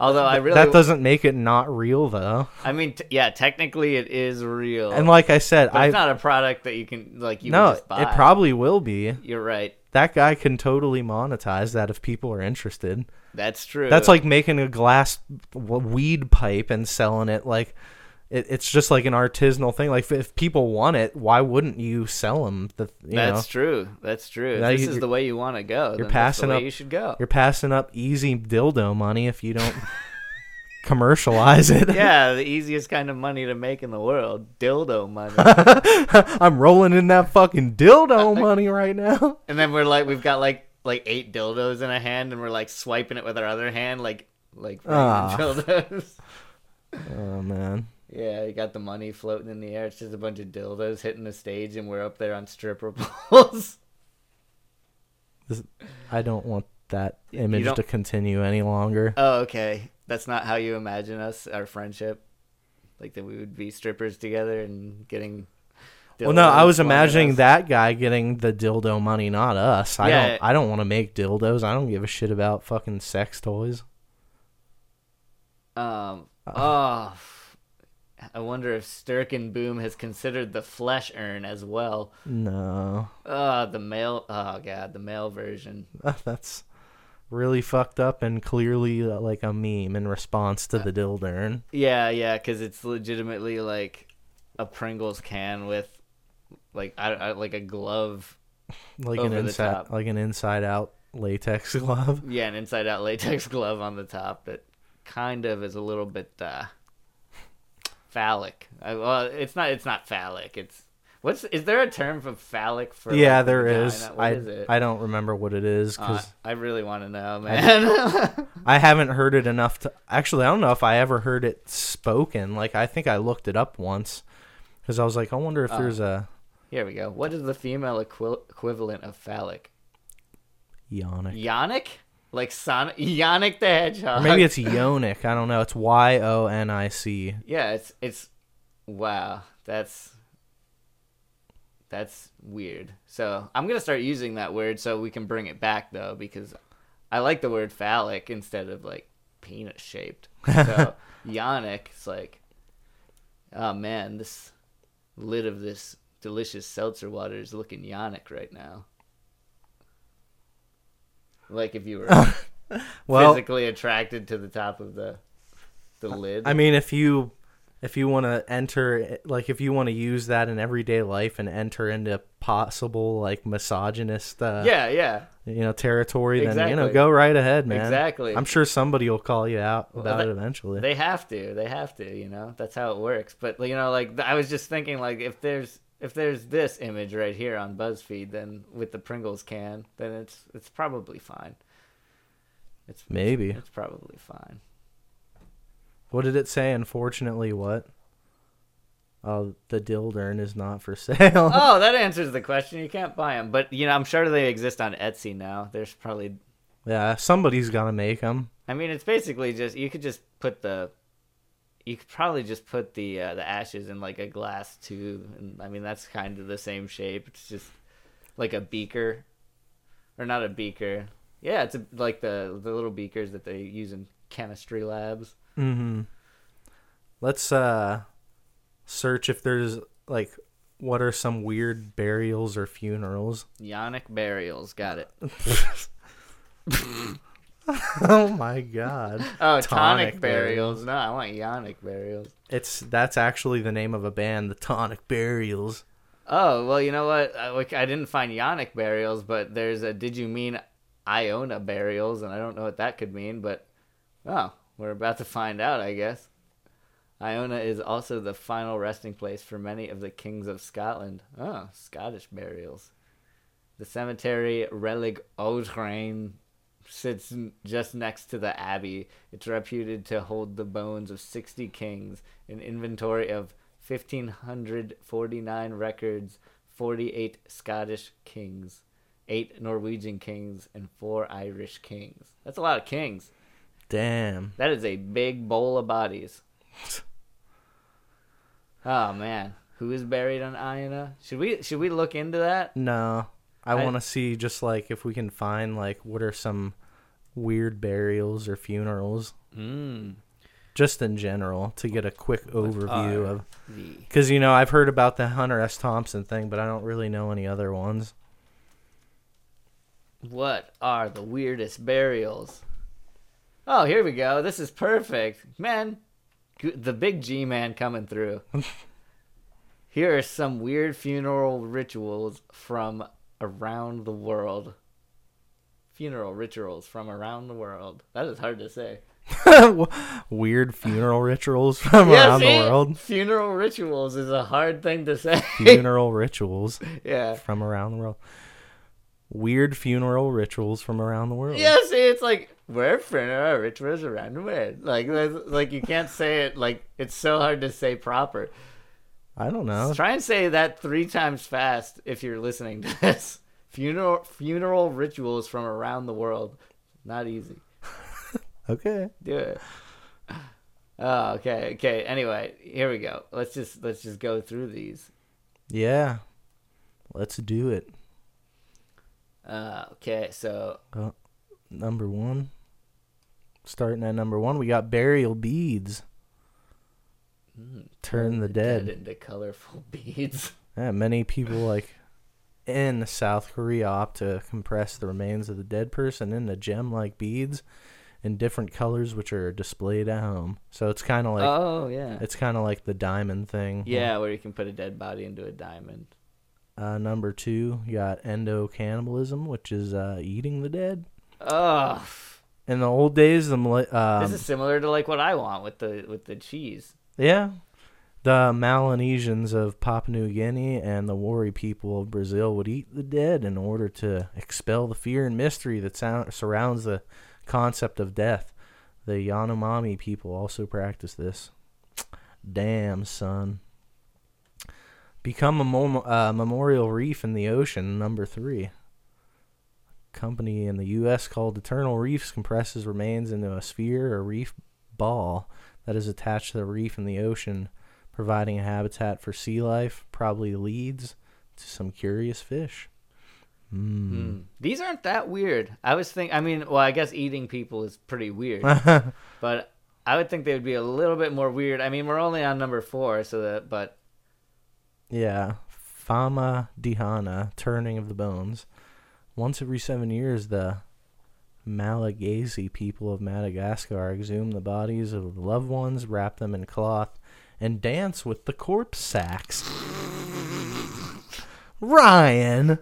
Although I really, that doesn't make it not real though. I mean, t- yeah, technically it is real, And like I said, I it's not a product that you can like you no, would just buy. it probably will be. You're right. That guy can totally monetize that if people are interested. That's true. That's like making a glass weed pipe and selling it like it, it's just like an artisanal thing. Like if, if people want it, why wouldn't you sell them? The you that's know true. That's true. Now this you- is the way you want to go. you're then that's the passing way up- You should go. you're passing up easy dildo money if you don't commercialize it. yeah, the easiest kind of money to make in the world, dildo money. I'm rolling in that fucking dildo money right now. and then we're like, we've got like like eight dildos in a hand, and we're like swiping it with our other hand, like like Ah. dildos. Oh man. Yeah, you got the money floating in the air. It's just a bunch of dildos hitting the stage, and we're up there on stripper poles. This, I don't want that image to continue any longer. oh, okay. That's not how you imagine us, our friendship. Like that we would be strippers together and getting. Well, no, I was imagining that guy getting the dildo money, not us. I Yeah. don't. I don't want to make dildos. I don't give a shit about fucking sex toys. Um. Uh. Oh. I wonder if Sturkenboom has considered the flesh urn as well. No, Uh the male. Oh god, the male version. that's really fucked up and clearly uh, like a meme in response to the dildurn. Yeah, yeah, because it's legitimately like a Pringles can with like I, I like a glove. like an inside, top. like an inside out latex glove. Yeah, an inside out latex glove on the top that kind of is a little bit uh, phallic. I, well, it's not. It's not phallic. It's what's is there a term for phallic for? yeah, like, there is. What I is it? I don't remember what it is Uh, because I really want to know, man. I haven't heard it enough to actually. I don't know if I ever heard it spoken. Like I think I looked it up once because I was like, I wonder if Oh. there's a Here we go. What is the female equi- equivalent of phallic? yonic. Yonic? Like Sonic? Yonic the Hedgehog? Or maybe it's yonic. I don't know. It's Y O N I C. Yeah, it's it's wow. That's that's weird. So I'm gonna start using that word so we can bring it back though because I like the word phallic instead of like penis shaped. So yonic, it's like, oh man, this lid of this delicious seltzer water is looking yonic right now. Like if you were Well, physically attracted to the top of the the lid. I mean, if you if you want to enter, like, if you want to use that in everyday life and enter into possible like misogynist, uh, yeah, yeah. you know, territory, then you know, go right ahead, man. Exactly. I'm sure somebody will call you out Well, about it eventually. They have to. They have to. You know, that's how it works. But you know, like I was just thinking, like if there's if there's this image right here on BuzzFeed, then with the Pringles can, then it's it's probably fine. It's Maybe. it's, probably fine. What did it say? Unfortunately, what? Oh, the dildurn is not for sale. oh, that answers the question. You can't buy them, but you know, I'm sure they exist on Etsy now. There's probably. yeah, somebody's gonna make them. I mean, it's basically just you could just put the. You could probably just put the uh, the ashes in like a glass tube, and I mean that's kind of the same shape. It's just like a beaker, or not a beaker. Yeah, it's a, like the the little beakers that they use in chemistry labs. Mm-hmm. Let's uh search if there's like what are some weird burials or funerals. Yonic burials, got it. oh my god. Oh, Tonic tonic, burials. No, I want yonic burials. It's that's actually the name of a band, the Tonic Burials. Oh well, you know what? I, like, I didn't find Yonic burials, but there's a. Did you mean Iona burials? And I don't know what that could mean, but oh, we're about to find out, I guess. Iona is also the final resting place for many of the kings of Scotland. Oh, Scottish burials. The cemetery Reilig Odhráin sits just next to the abbey. It's reputed to hold the bones of 60 kings, an inventory of 1,549 records, 48 Scottish kings, 8 Norwegian kings, and 4 Irish kings. That's a lot of kings. Damn. That is a big bowl of bodies. Oh man, who is buried on Iona? Should we should we look into that? No. I, I- want to see just like if we can find like what are some weird burials or funerals Mm. just in general to get a quick overview of cuz you know I've heard about the Hunter S Thompson thing but I don't really know any other ones. what are the weirdest burials? Oh, here we go. This is perfect, man. The big G man coming through. here are some weird funeral rituals from around the world. Funeral rituals from around the world. That is hard to say. weird funeral rituals from Yeah, around see? the world. Funeral rituals is a hard thing to say. Funeral rituals yeah. from around the world. Weird funeral rituals from around the world. Yeah, see, it's like we're funeral rituals around the world. Like, like you can't say it. Like it's so hard to say proper. I don't know. Try and say that three times fast if you're listening to this. Funeral funeral rituals from around the world. Not easy. Okay. Do it. Oh, okay, okay. Anyway, here we go. Let's just let's just go through these. Yeah. Let's do it. Uh, okay, so Number one. Starting at number one, we got burial beads. mm, Turn the dead. into colorful beads. Yeah, many people like in South Korea opt to compress the remains of the dead person into gem-like beads in different colors, which are displayed at home. So it's kind of like oh yeah. it's kind of like the diamond thing. Yeah, where you can put a dead body into a diamond. Uh, number two, you got endo cannibalism, which is uh, eating the dead. Oh, In the old days, the um, this is similar to like what I want with the with the cheese. Yeah. The Melanesians of Papua New Guinea and the Wari people of Brazil would eat the dead in order to expel the fear and mystery that surrounds the concept of death. The Yanomami people also practice this. Damn, son. Become a uh, memorial reef in the ocean, number three. A Company in the U.S. called Eternal Reefs compresses remains into a sphere or reef ball that is attached to the reef in the ocean, providing a habitat for sea life, probably leads to some curious fish. Mm. Mm. These aren't that weird. I was think. I mean, well, I guess eating people is pretty weird, but I would think they would be a little bit more weird. I mean, we're only on number four, so that. But yeah, Fama Dihana, turning of the bones. Once every seven years, the Malagasy people of Madagascar exhume the bodies of loved ones, wrap them in cloth, and dance with the corpse sacks. Ryan,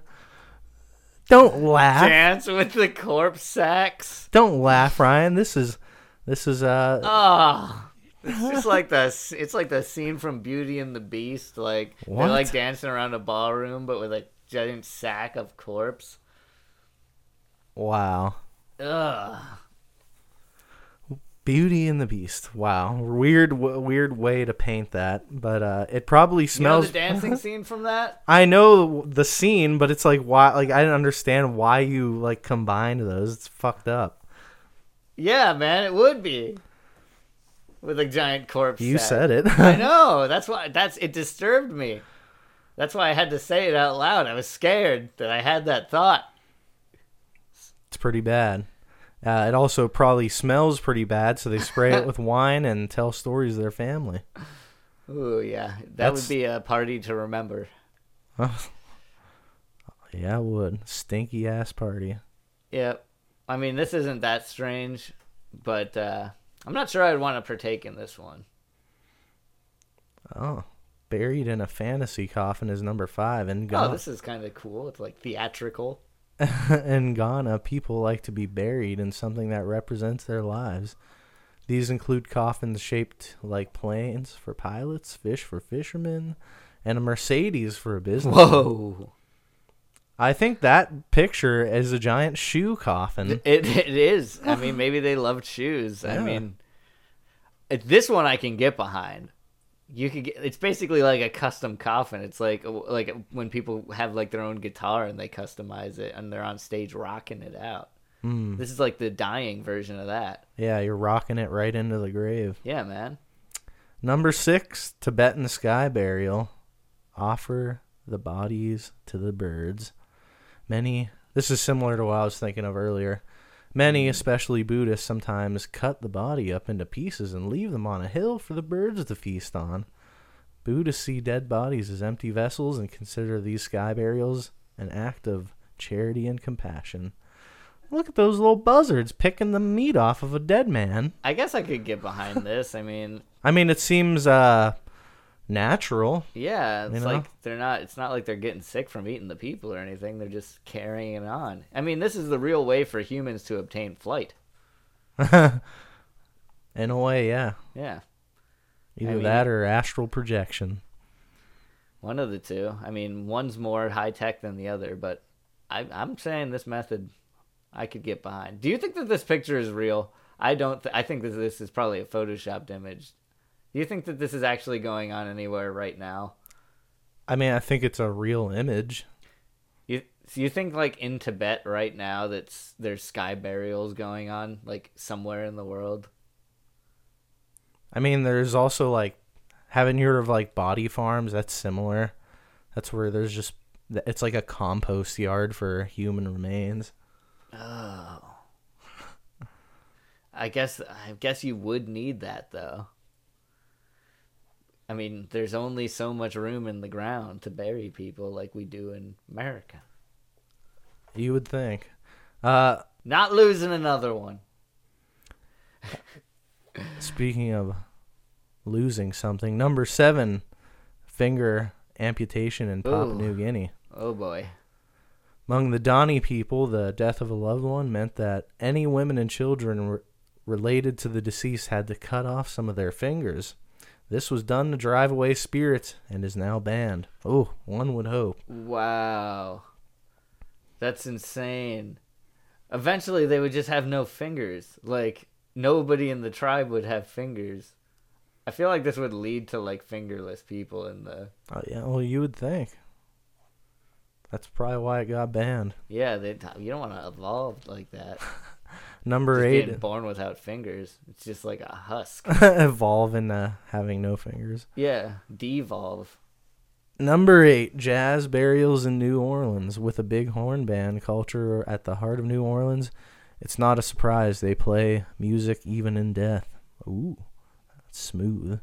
don't laugh. dance with the corpse sacks. Don't laugh, Ryan. This is this is uh Oh, it's just like the. It's like the scene from Beauty and the Beast. Like What? they're like dancing around a ballroom, but with a giant sack of corpse. wow. Ugh. Beauty and the Beast. Wow. Weird w- weird way to paint that, but uh it probably You know smells the dancing scene from that? I know the scene, but it's like why like I didn't understand why you like combined those. It's fucked up. Yeah, man, it would be. With a giant corpse. You sack. said it. I know. That's why. That's it. Disturbed me. That's why I had to say it out loud. I was scared that I had that thought. it's pretty bad. Uh, it also probably smells pretty bad, so they spray it with wine and tell stories of their family. Ooh, yeah, that That's- would be a party to remember. Yeah, I would. Stinky ass party. Yep. I mean, this isn't that strange, but uh, I'm not sure I'd want to partake in this one. Oh. Buried in a fantasy coffin is number five. In Ghana, Oh, this is kind of cool. It's like theatrical. in Ghana, people like to be buried in something that represents their lives. These include coffins shaped like planes for pilots, fish for fishermen, and a Mercedes for a business. Whoa. I think that picture is a giant shoe coffin. It it is. I mean, maybe they loved shoes. I mean, this one I can get behind. You could get. It's basically like a custom coffin. It's like like when people have like their own guitar and they customize it and they're on stage rocking it out. Mm. This is like the dying version of that. Yeah, you're rocking it right into the grave. Yeah, man. Number six, Tibetan sky burial. Offer the bodies to the birds. Many, this is similar to what I was thinking of earlier. Many, especially Buddhists, sometimes cut the body up into pieces and leave them on a hill for the birds to feast on. Buddhists see dead bodies as empty vessels and consider these sky burials an act of charity and compassion. Look at those little buzzards picking the meat off of a dead man. I guess I could get behind this. I mean, I mean, it seems uh, natural. yeah, it's You know? like they're not. It's not like they're getting sick from eating the people or anything. They're just carrying it on. I mean, this is the real way for humans to obtain flight. In a way, yeah. Yeah. Either mean- that or astral projection. One of the two. I mean, one's more high tech than the other, but I, I'm saying this method I could get behind. Do you think that this picture is real? I don't. Th- I think that this is probably a photoshopped image. Do you think that this is actually going on anywhere right now? I mean, I think it's a real image. You so you think like in Tibet right now that's there's sky burials going on like somewhere in the world? I mean, there's also like, haven't you heard of like body farms? That's similar. That's where there's just, it's like a compost yard for human remains. Oh. I guess I guess you would need that though. I mean, there's only so much room in the ground to bury people like we do in America. You would think. Uh, Not losing another one. speaking of losing something, number seven, finger amputation in Papua Ooh. New Guinea. Oh boy. Among the Dani people, the death of a loved one meant that any women and children re- related to the deceased had to cut off some of their fingers. This was done to drive away spirits and is now banned. Oh, one would hope. Wow. That's insane. Eventually they would just have no fingers. Like nobody in the tribe would have fingers. I feel like this would lead to like fingerless people in the Oh, yeah, well, you would think. That's probably why it got banned. Yeah, they you don't want to evolve like that. Number Just eight, born without fingers. It's just like a husk. evolve into having no fingers. Yeah, devolve. Number eight, jazz burials in New Orleans with a big horn band culture at the heart of New Orleans. It's not a surprise they play music even in death. Ooh, that's smooth.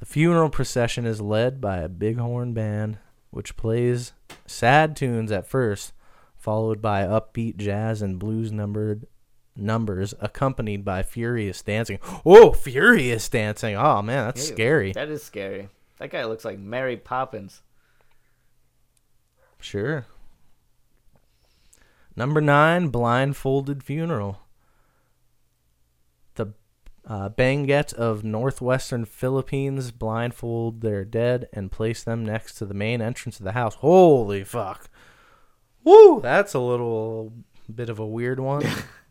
The funeral procession is led by a big horn band, which plays sad tunes at first, followed by upbeat jazz and blues numbered numbers, accompanied by furious dancing. Oh, furious dancing! Oh man, that's Ew, scary. That is scary. That guy looks like Mary Poppins. Sure. Number nine, blindfolded funeral. The uh, Benguet of northwestern Philippines blindfold their dead and place them next to the main entrance of the house. Holy fuck. Woo! That's a little bit of a weird one.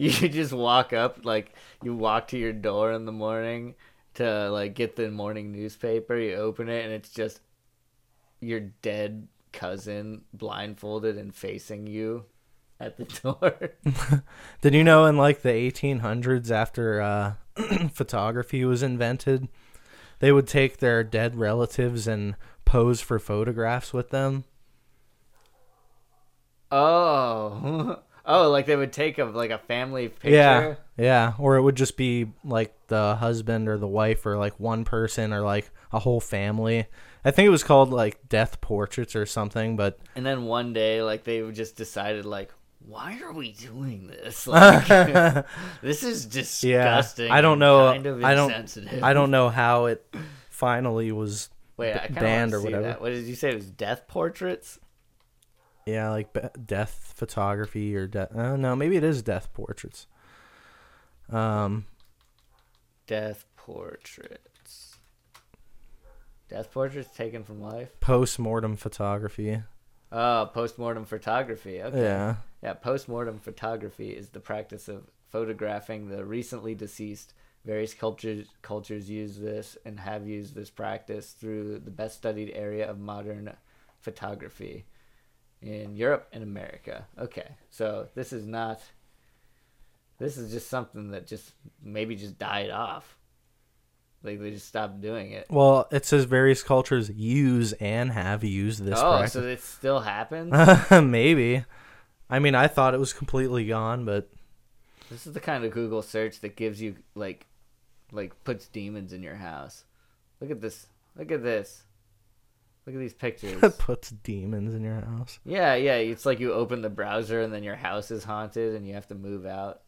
You just walk up, like you walk to your door in the morning to like get the morning newspaper. You open it, and it's just your dead cousin blindfolded and facing you at the door. Did you know in like the 1800s, after uh, photography was invented, they would take their dead relatives and pose for photographs with them? oh, oh, like they would take a like a family picture. Yeah, yeah. Or it would just be like the husband or the wife or like one person or like a whole family. I think it was called like death portraits or something, but And then one day, like they just decided, like, why are we doing this? Like, this is disgusting. Yeah, I don't know. Kind of I don't. I don't know how it finally was. Wait, banned or whatever. that. What did you say? It was death portraits. Yeah, like death photography or death. Don't know. Maybe it is death portraits. Um, Death portraits. Death portraits taken from life. post mortem photography. Oh, post mortem photography. Okay. Yeah. Yeah, post mortem photography is the practice of photographing the recently deceased. Various cultures cultures use this and have used this practice through the best studied area of modern photography in Europe and America. Okay, so this is not. This is just something that just maybe just died off. Like they just stopped doing it. Well, it says various cultures use and have used this oh, practice. so it still happens. Maybe. I mean, I thought it was completely gone, but This is the kind of Google search that gives you like, like puts demons in your house. Look at this. Look at this. Look at these pictures. puts demons in your house. yeah, yeah. It's like you open the browser and then your house is haunted and you have to move out.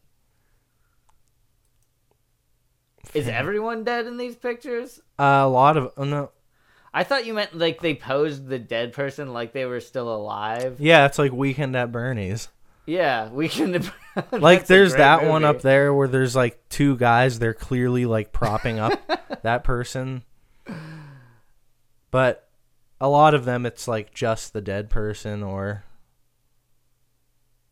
Is everyone dead in these pictures? Uh, a lot of oh, no, I thought you meant like they posed the dead person like they were still alive. yeah, it's like Weekend at Bernie's. Yeah, we can. Like, there's that one up there where there's like two guys. They're clearly like propping up that person, but a lot of them, it's like just the dead person or.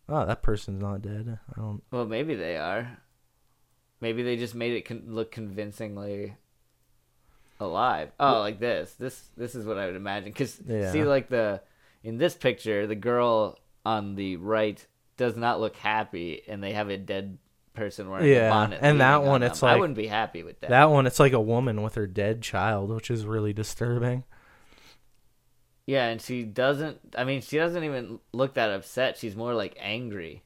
Oh, that person's not dead. I don't. Well, maybe they are. Maybe they just made it con- look convincingly alive. Oh, like this. This this is what I would imagine. Cause Yeah. see, like the in this picture, the girl on the right does not look happy, and they have a dead person wearing Yeah, a bonnet. and that leaning on one, them. like I wouldn't be happy with that. That one, it's like a woman with her dead child, which is really disturbing. Yeah, and she doesn't. I mean, she doesn't even look that upset. She's more like angry.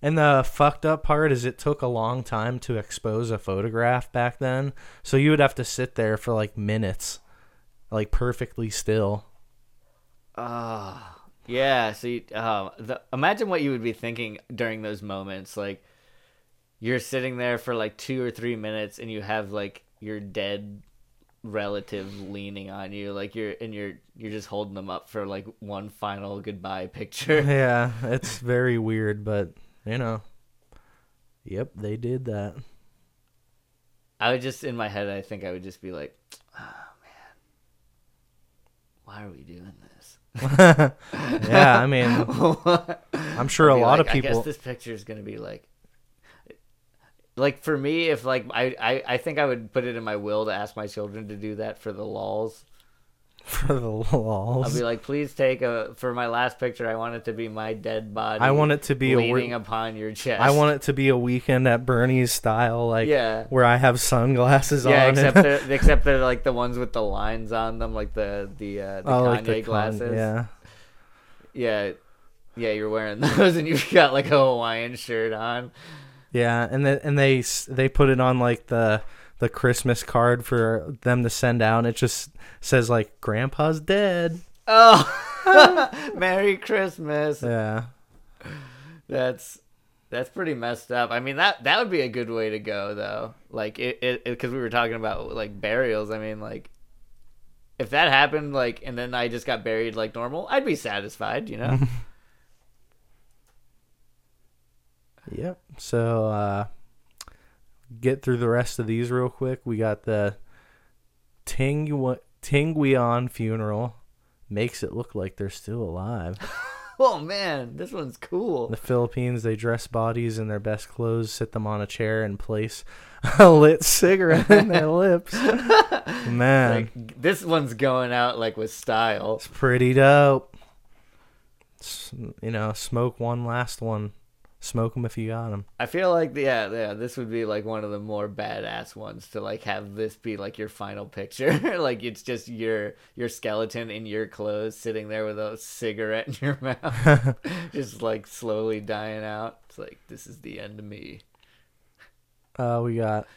And the fucked up part is it took a long time to expose a photograph back then. So you would have to sit there for like minutes, like perfectly still. Ah, yeah. See, um, the, imagine what you would be thinking during those moments. Like, you're sitting there for like two or three minutes, and you have like your dead relative leaning on you, like you're and you're you're just holding them up for like one final goodbye picture. yeah, it's very weird, but you know. Yep, they did that. I would just in my head, I think I would just be like, oh man, why are we doing this? yeah, I mean, I'm sure a lot like, of I guess people. this picture is gonna be like, like for me, if like I, I I think I would put it in my will to ask my children to do that for the lulls. For the lols I'll be like, please take a for my last picture. I want it to be my dead body. I want it to be a leaning wor- upon your chest. I want it to be a weekend at Bernie's style, like Yeah. where I have sunglasses Yeah, on. except they're, except they're like the ones with the lines on them, like the the uh, the oh, Kanye like the con- glasses. yeah. yeah, yeah. You're wearing those, and you've got like a Hawaiian shirt on. Yeah, and then and they they put it on like the the Christmas card for them to send out. It just says like Grandpa's dead. Oh, Merry Christmas. Yeah, That's that's pretty messed up. I mean that that would be a good way to go though. Like it it because we were talking about like burials. I mean like if that happened like and then I just got buried like normal, I'd be satisfied. You know. yep. So uh, get through the rest of these real quick. We got the Ting Tinguian funeral. Makes it look like they're still alive. oh man, this one's cool. the Philippines, they dress bodies in their best clothes, sit them on a chair, and place a lit cigarette in their lips. Man, Like this one's going out like with style. it's pretty dope. You know, smoke one last one. Smoke them if you got them. I feel like yeah, yeah, this would be like one of the more badass ones to like have this be like your final picture. like it's just your your skeleton in your clothes sitting there with a cigarette in your mouth, just like slowly dying out. It's like this is the end of me. Uh, we got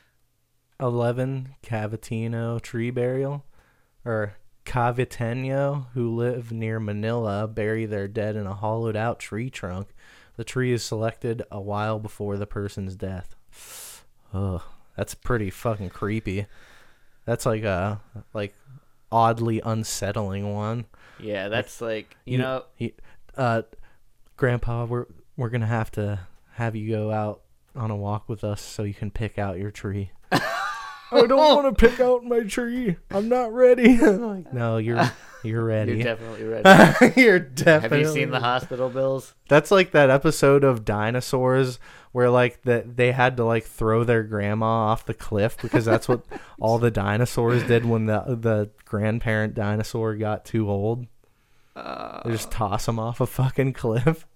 11 Cavatino tree burial, or Caviteño, who live near Manila, bury their dead in a hollowed out tree trunk. The tree is selected a while before the person's death. Ugh, that's pretty fucking creepy. That's like a like oddly unsettling one. Yeah, that's like you know he, uh, Grandpa, we're we're gonna have to have you go out on a walk with us so you can pick out your tree. I don't want to pick out my tree. I'm not ready. like, no, you're You're ready. You're definitely ready. You're definitely. Have you seen the hospital bills? That's like that episode of Dinosaurs where like that they had to like throw their grandma off the cliff because that's what all the dinosaurs did when the the grandparent dinosaur got too old. Uh, They just toss them off a fucking cliff.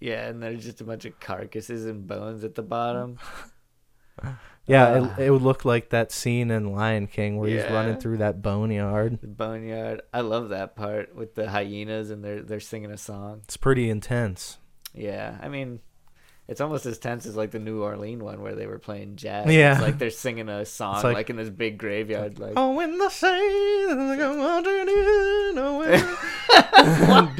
yeah, and there's just a bunch of carcasses and bones at the bottom. Yeah, Uh, it, it would look like that scene in Lion King where he's running through that boneyard. The boneyard. I love that part with the hyenas and they're they're singing a song. It's pretty intense. Yeah, I mean, it's almost as tense as like the New Orleans one where they were playing jazz. Yeah. it's like they're singing a song like- like, in this big graveyard. Like, Oh, when the come wandering in, oh, when-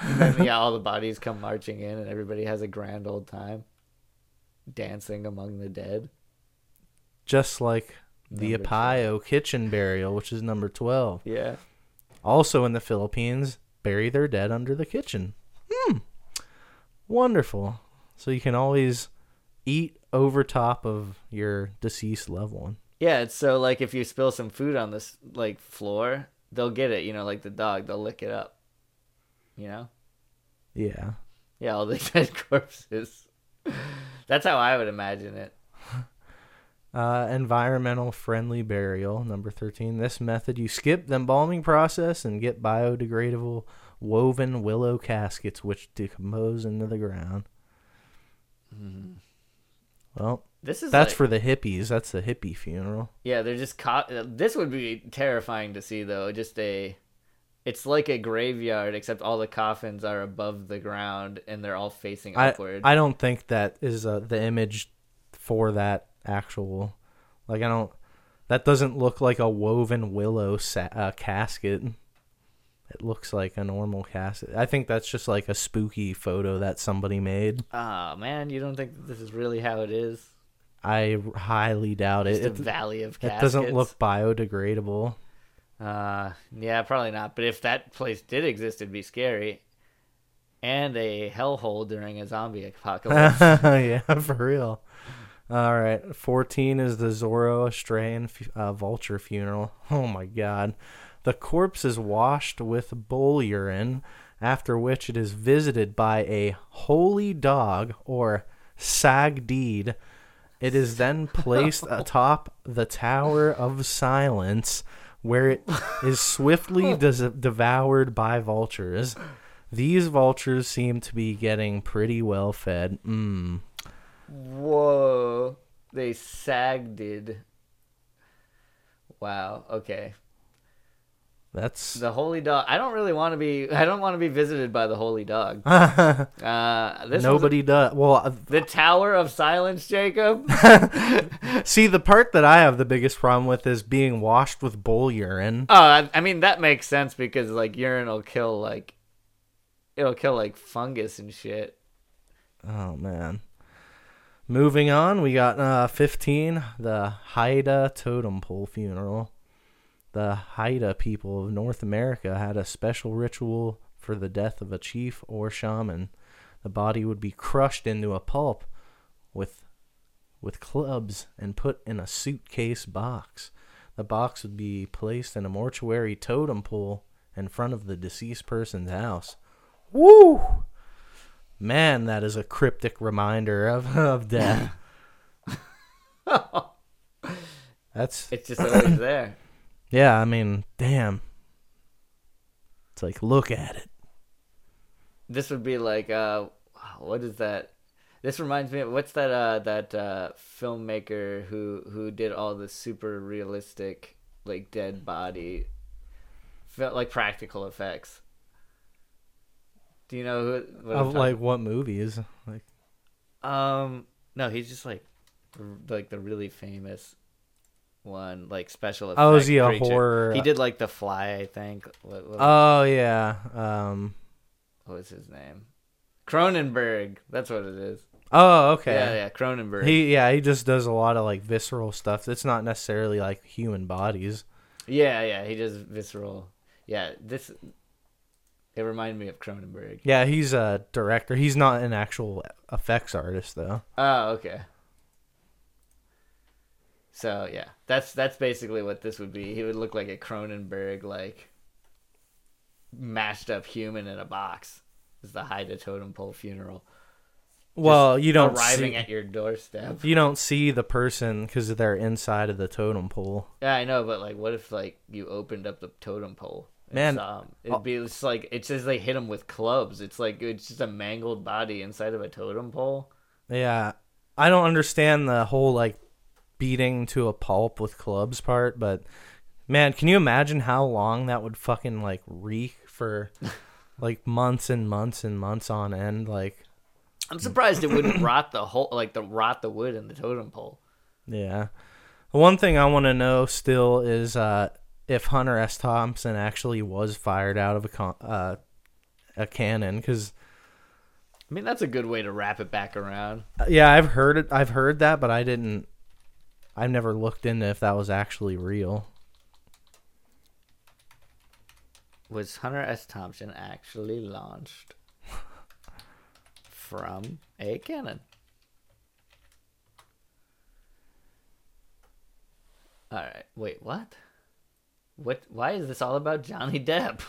and then yeah, all the bodies come marching in, and everybody has a grand old time, dancing among the dead. Just like the Number Apayao kitchen burial, which is number 12. Yeah, Also in the Philippines, bury their dead under the kitchen. Hmm. Wonderful. So you can always eat over top of your deceased loved one. yeah. It's so like if you spill some food on this like floor, they'll get it. You know, like the dog, they'll lick it up. You know. Yeah. Yeah, all the dead corpses. That's how I would imagine it. Uh, environmental friendly burial, number 13. This method, you skip the embalming process and get biodegradable woven willow caskets which decompose into the ground. Well, This is that's like- for the hippies. That's the hippie funeral. Yeah, they're just caught. This would be terrifying to see, though. Just a, it's like a graveyard, except all the coffins are above the ground and they're all facing I, upward. I don't think that is uh, the image for that actual. Like, I don't. That doesn't look like a woven willow sa- uh, casket. It looks like a normal casket. I think that's just like a spooky photo that somebody made. Ah, man, you don't think this is really how it is? I highly doubt Just it. a It, valley of it doesn't look biodegradable. Uh, yeah, probably not. But if that place did exist, it'd be scary. And a hellhole during a zombie apocalypse. yeah, for real. All right, fourteen is the Zoroastrian uh, vulture funeral. Oh my God, the corpse is washed with bull urine, after which it is visited by a holy dog or sagdid. It is then placed atop the Tower of Silence, where it is swiftly des- devoured by vultures. These vultures seem to be getting pretty well fed. Mmm. Whoa. They sagged. Wow. Okay. That's The holy dog. I don't really want to be. I don't want to be visited by the holy dog. Uh, nobody does. Well, uh, the Tower of Silence, Jacob. see, the part that I have the biggest problem with is being washed with bull urine. oh, I, I mean that makes sense because like urine will kill like, it'll kill like fungus and shit. Oh man. Moving on, we got uh, 15, the Haida totem pole funeral. The Haida people of North America had a special ritual for the death of a chief or shaman. The body would be crushed into a pulp with with clubs and put in a suitcase box. The box would be placed in a mortuary totem pole in front of the deceased person's house. Woo! Man, that is a cryptic reminder of, of death. That's It's just always there. Yeah, I mean, damn. It's like look at it. This would be like uh, what is that? This reminds me of what's that uh that uh filmmaker who who did all the super realistic like dead body felt like practical effects. Do you know who what Of like what movies? Like um no, he's just like like the really famous one like special effects. Oh, is he a creature. horror- He did like The Fly, I think. What, what, Oh yeah. Um what was his name? Cronenberg. That's what it is. Oh, okay. Yeah, yeah, Cronenberg. He yeah, he just does a lot of like visceral stuff. It's not necessarily like human bodies. Yeah, yeah, he does visceral. Yeah, this it reminded me of Cronenberg. Yeah, he's a director. He's not an actual effects artist though. Oh, okay. So yeah, that's that's basically what this would be. He would look like a Cronenberg like mashed up human in a box. Is the Haida totem pole funeral Well, you don't arriving see, at your doorstep? you don't see the person because they're inside of the totem pole. Yeah, I know, but like, what if like you opened up the totem pole? Man, him? it'd uh, be just like it's just like hit him with clubs. It's like it's just a mangled body inside of a totem pole. Yeah, I don't understand the whole like beating to a pulp with clubs part, but man, can you imagine how long that would fucking like reek for like months and months and months on end? Like, I'm surprised it wouldn't rot the whole like the rot the wood in the totem pole. yeah. One thing I want to know still is uh, if Hunter S. Thompson actually was fired out of a con- uh, a cannon, because I mean, that's a good way to wrap it back around. yeah, I've heard it. I've heard that, but I didn't. I've never looked into if that was actually real. Was Hunter S. Thompson actually launched from a cannon? All right. Wait, what? What? Why is this all about Johnny Depp?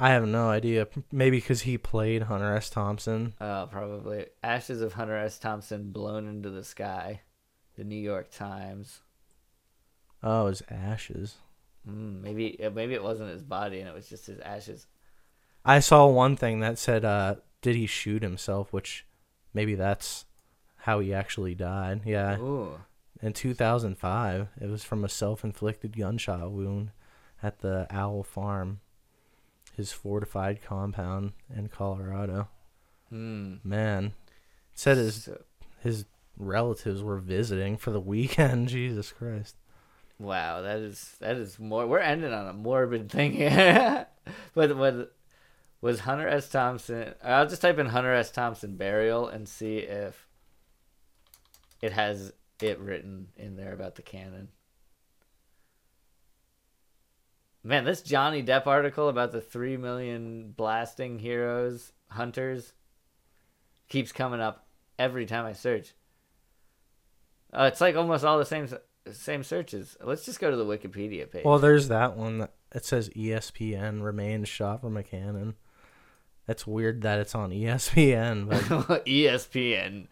I have no idea. Maybe because he played Hunter S. Thompson. Uh, probably ashes of Hunter S. Thompson blown into the sky. The New York Times. Oh, his ashes. Mm, maybe maybe it wasn't his body and it was just his ashes. I saw one thing that said, uh, "Did he shoot himself?" Which maybe that's how he actually died. Yeah, Ooh. in 2005, it was from a self-inflicted gunshot wound at the Owl Farm, his fortified compound in Colorado. Hmm. Man, it said his So- his relatives were visiting for the weekend. Jesus Christ. Wow, that is that is more. We're ending on a morbid thing here. but what was Hunter S. Thompson? I'll just type in Hunter S. Thompson burial and see if it has it written in there about the cannon. Man, this Johnny Depp article about the three million blasting heroes hunters keeps coming up every time I search. Uh, it's like almost all the same same searches. Let's just go to the Wikipedia page. Well, there's that one. That, it says ESPN remains shot from a cannon. That's weird that it's on ESPN, but ESPN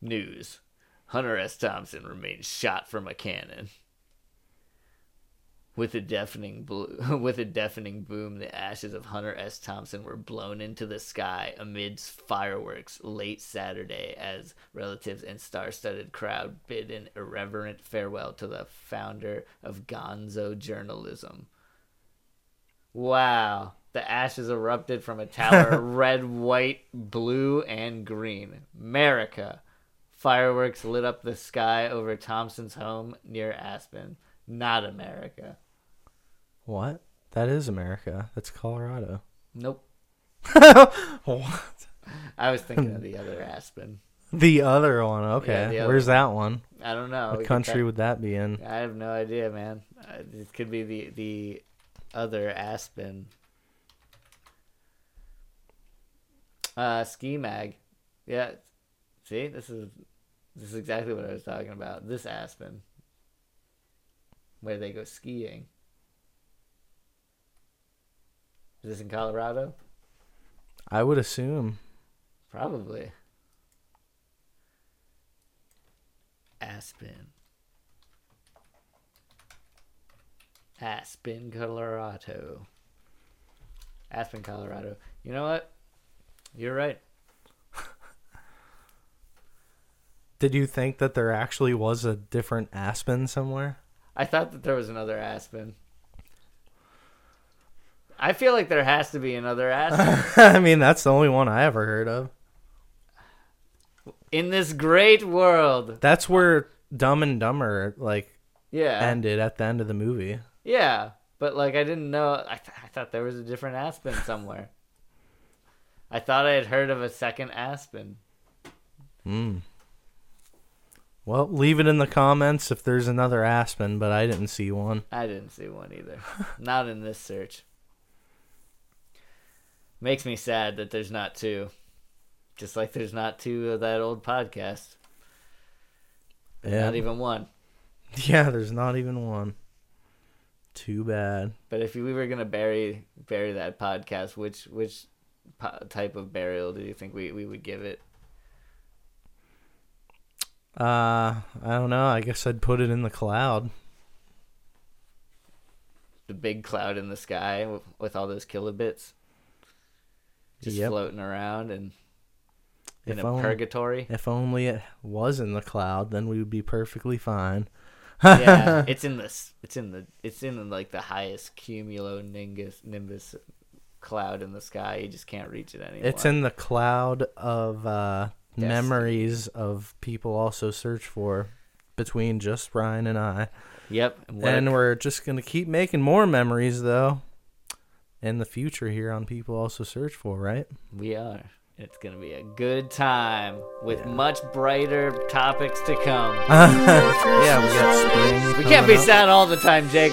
News. Hunter S. Thompson remains shot from a cannon. With a deafening blo- with a deafening boom, the ashes of Hunter S. Thompson were blown into the sky amidst fireworks late Saturday as relatives and star-studded crowd bid an irreverent farewell to the founder of Gonzo journalism. Wow. The ashes erupted from a tower red, white, blue, and green. America. Fireworks lit up the sky over Thompson's home near Aspen. Not America. What? That is America. That's Colorado. Nope. what? I was thinking of the other Aspen. The other one. Okay. the other Where's that one? I don't know. What could country would that be in? I have no idea, man. Uh, it could be the the other Aspen. Uh, ski mag. Yeah. See, this is this is exactly what I was talking about. This Aspen, where they go skiing. Is this in Colorado? I would assume. Probably. Aspen. Aspen, Colorado. Aspen, Colorado. You know what? You're right. Did you think that there actually was a different Aspen somewhere? I thought that there was another Aspen. I feel like there has to be another Aspen. I mean, that's the only one I ever heard of. In this great world. That's where Dumb and Dumber like Yeah. ended at the end of the movie. Yeah, but like I didn't know. I, th- I thought there was a different Aspen somewhere. I thought I had heard of a second Aspen. Hmm. Well, leave it in the comments if there's another Aspen, but I didn't see one. I didn't see one either. not in this search. Makes me sad that there's not two. Just like there's not two of that old podcast. Yeah. Not even one. Yeah, there's not even one. Too bad. But if we were gonna bury bury that podcast, which which po- type of burial do you think we, we would give it? Uh, I don't know. I guess I'd put it in the cloud. The big cloud in the sky with, with all those kilobits just Yep. floating around and in If a only- purgatory. If only it was in the cloud, then we would be perfectly fine. yeah, it's in this. It's in the. It's in like the highest cumulonimbus nimbus cloud in the sky. You just can't reach it anymore. It's in the cloud of uh, memories of people also search for between just Ryan and I. Yep. And, a- and we're just going to keep making more memories, though, in the future here on People Also Search For, right? we are. It's gonna be a good time with Yeah. much brighter topics to come. yeah, we got spring. We can't be up. sad all the time, Jacob.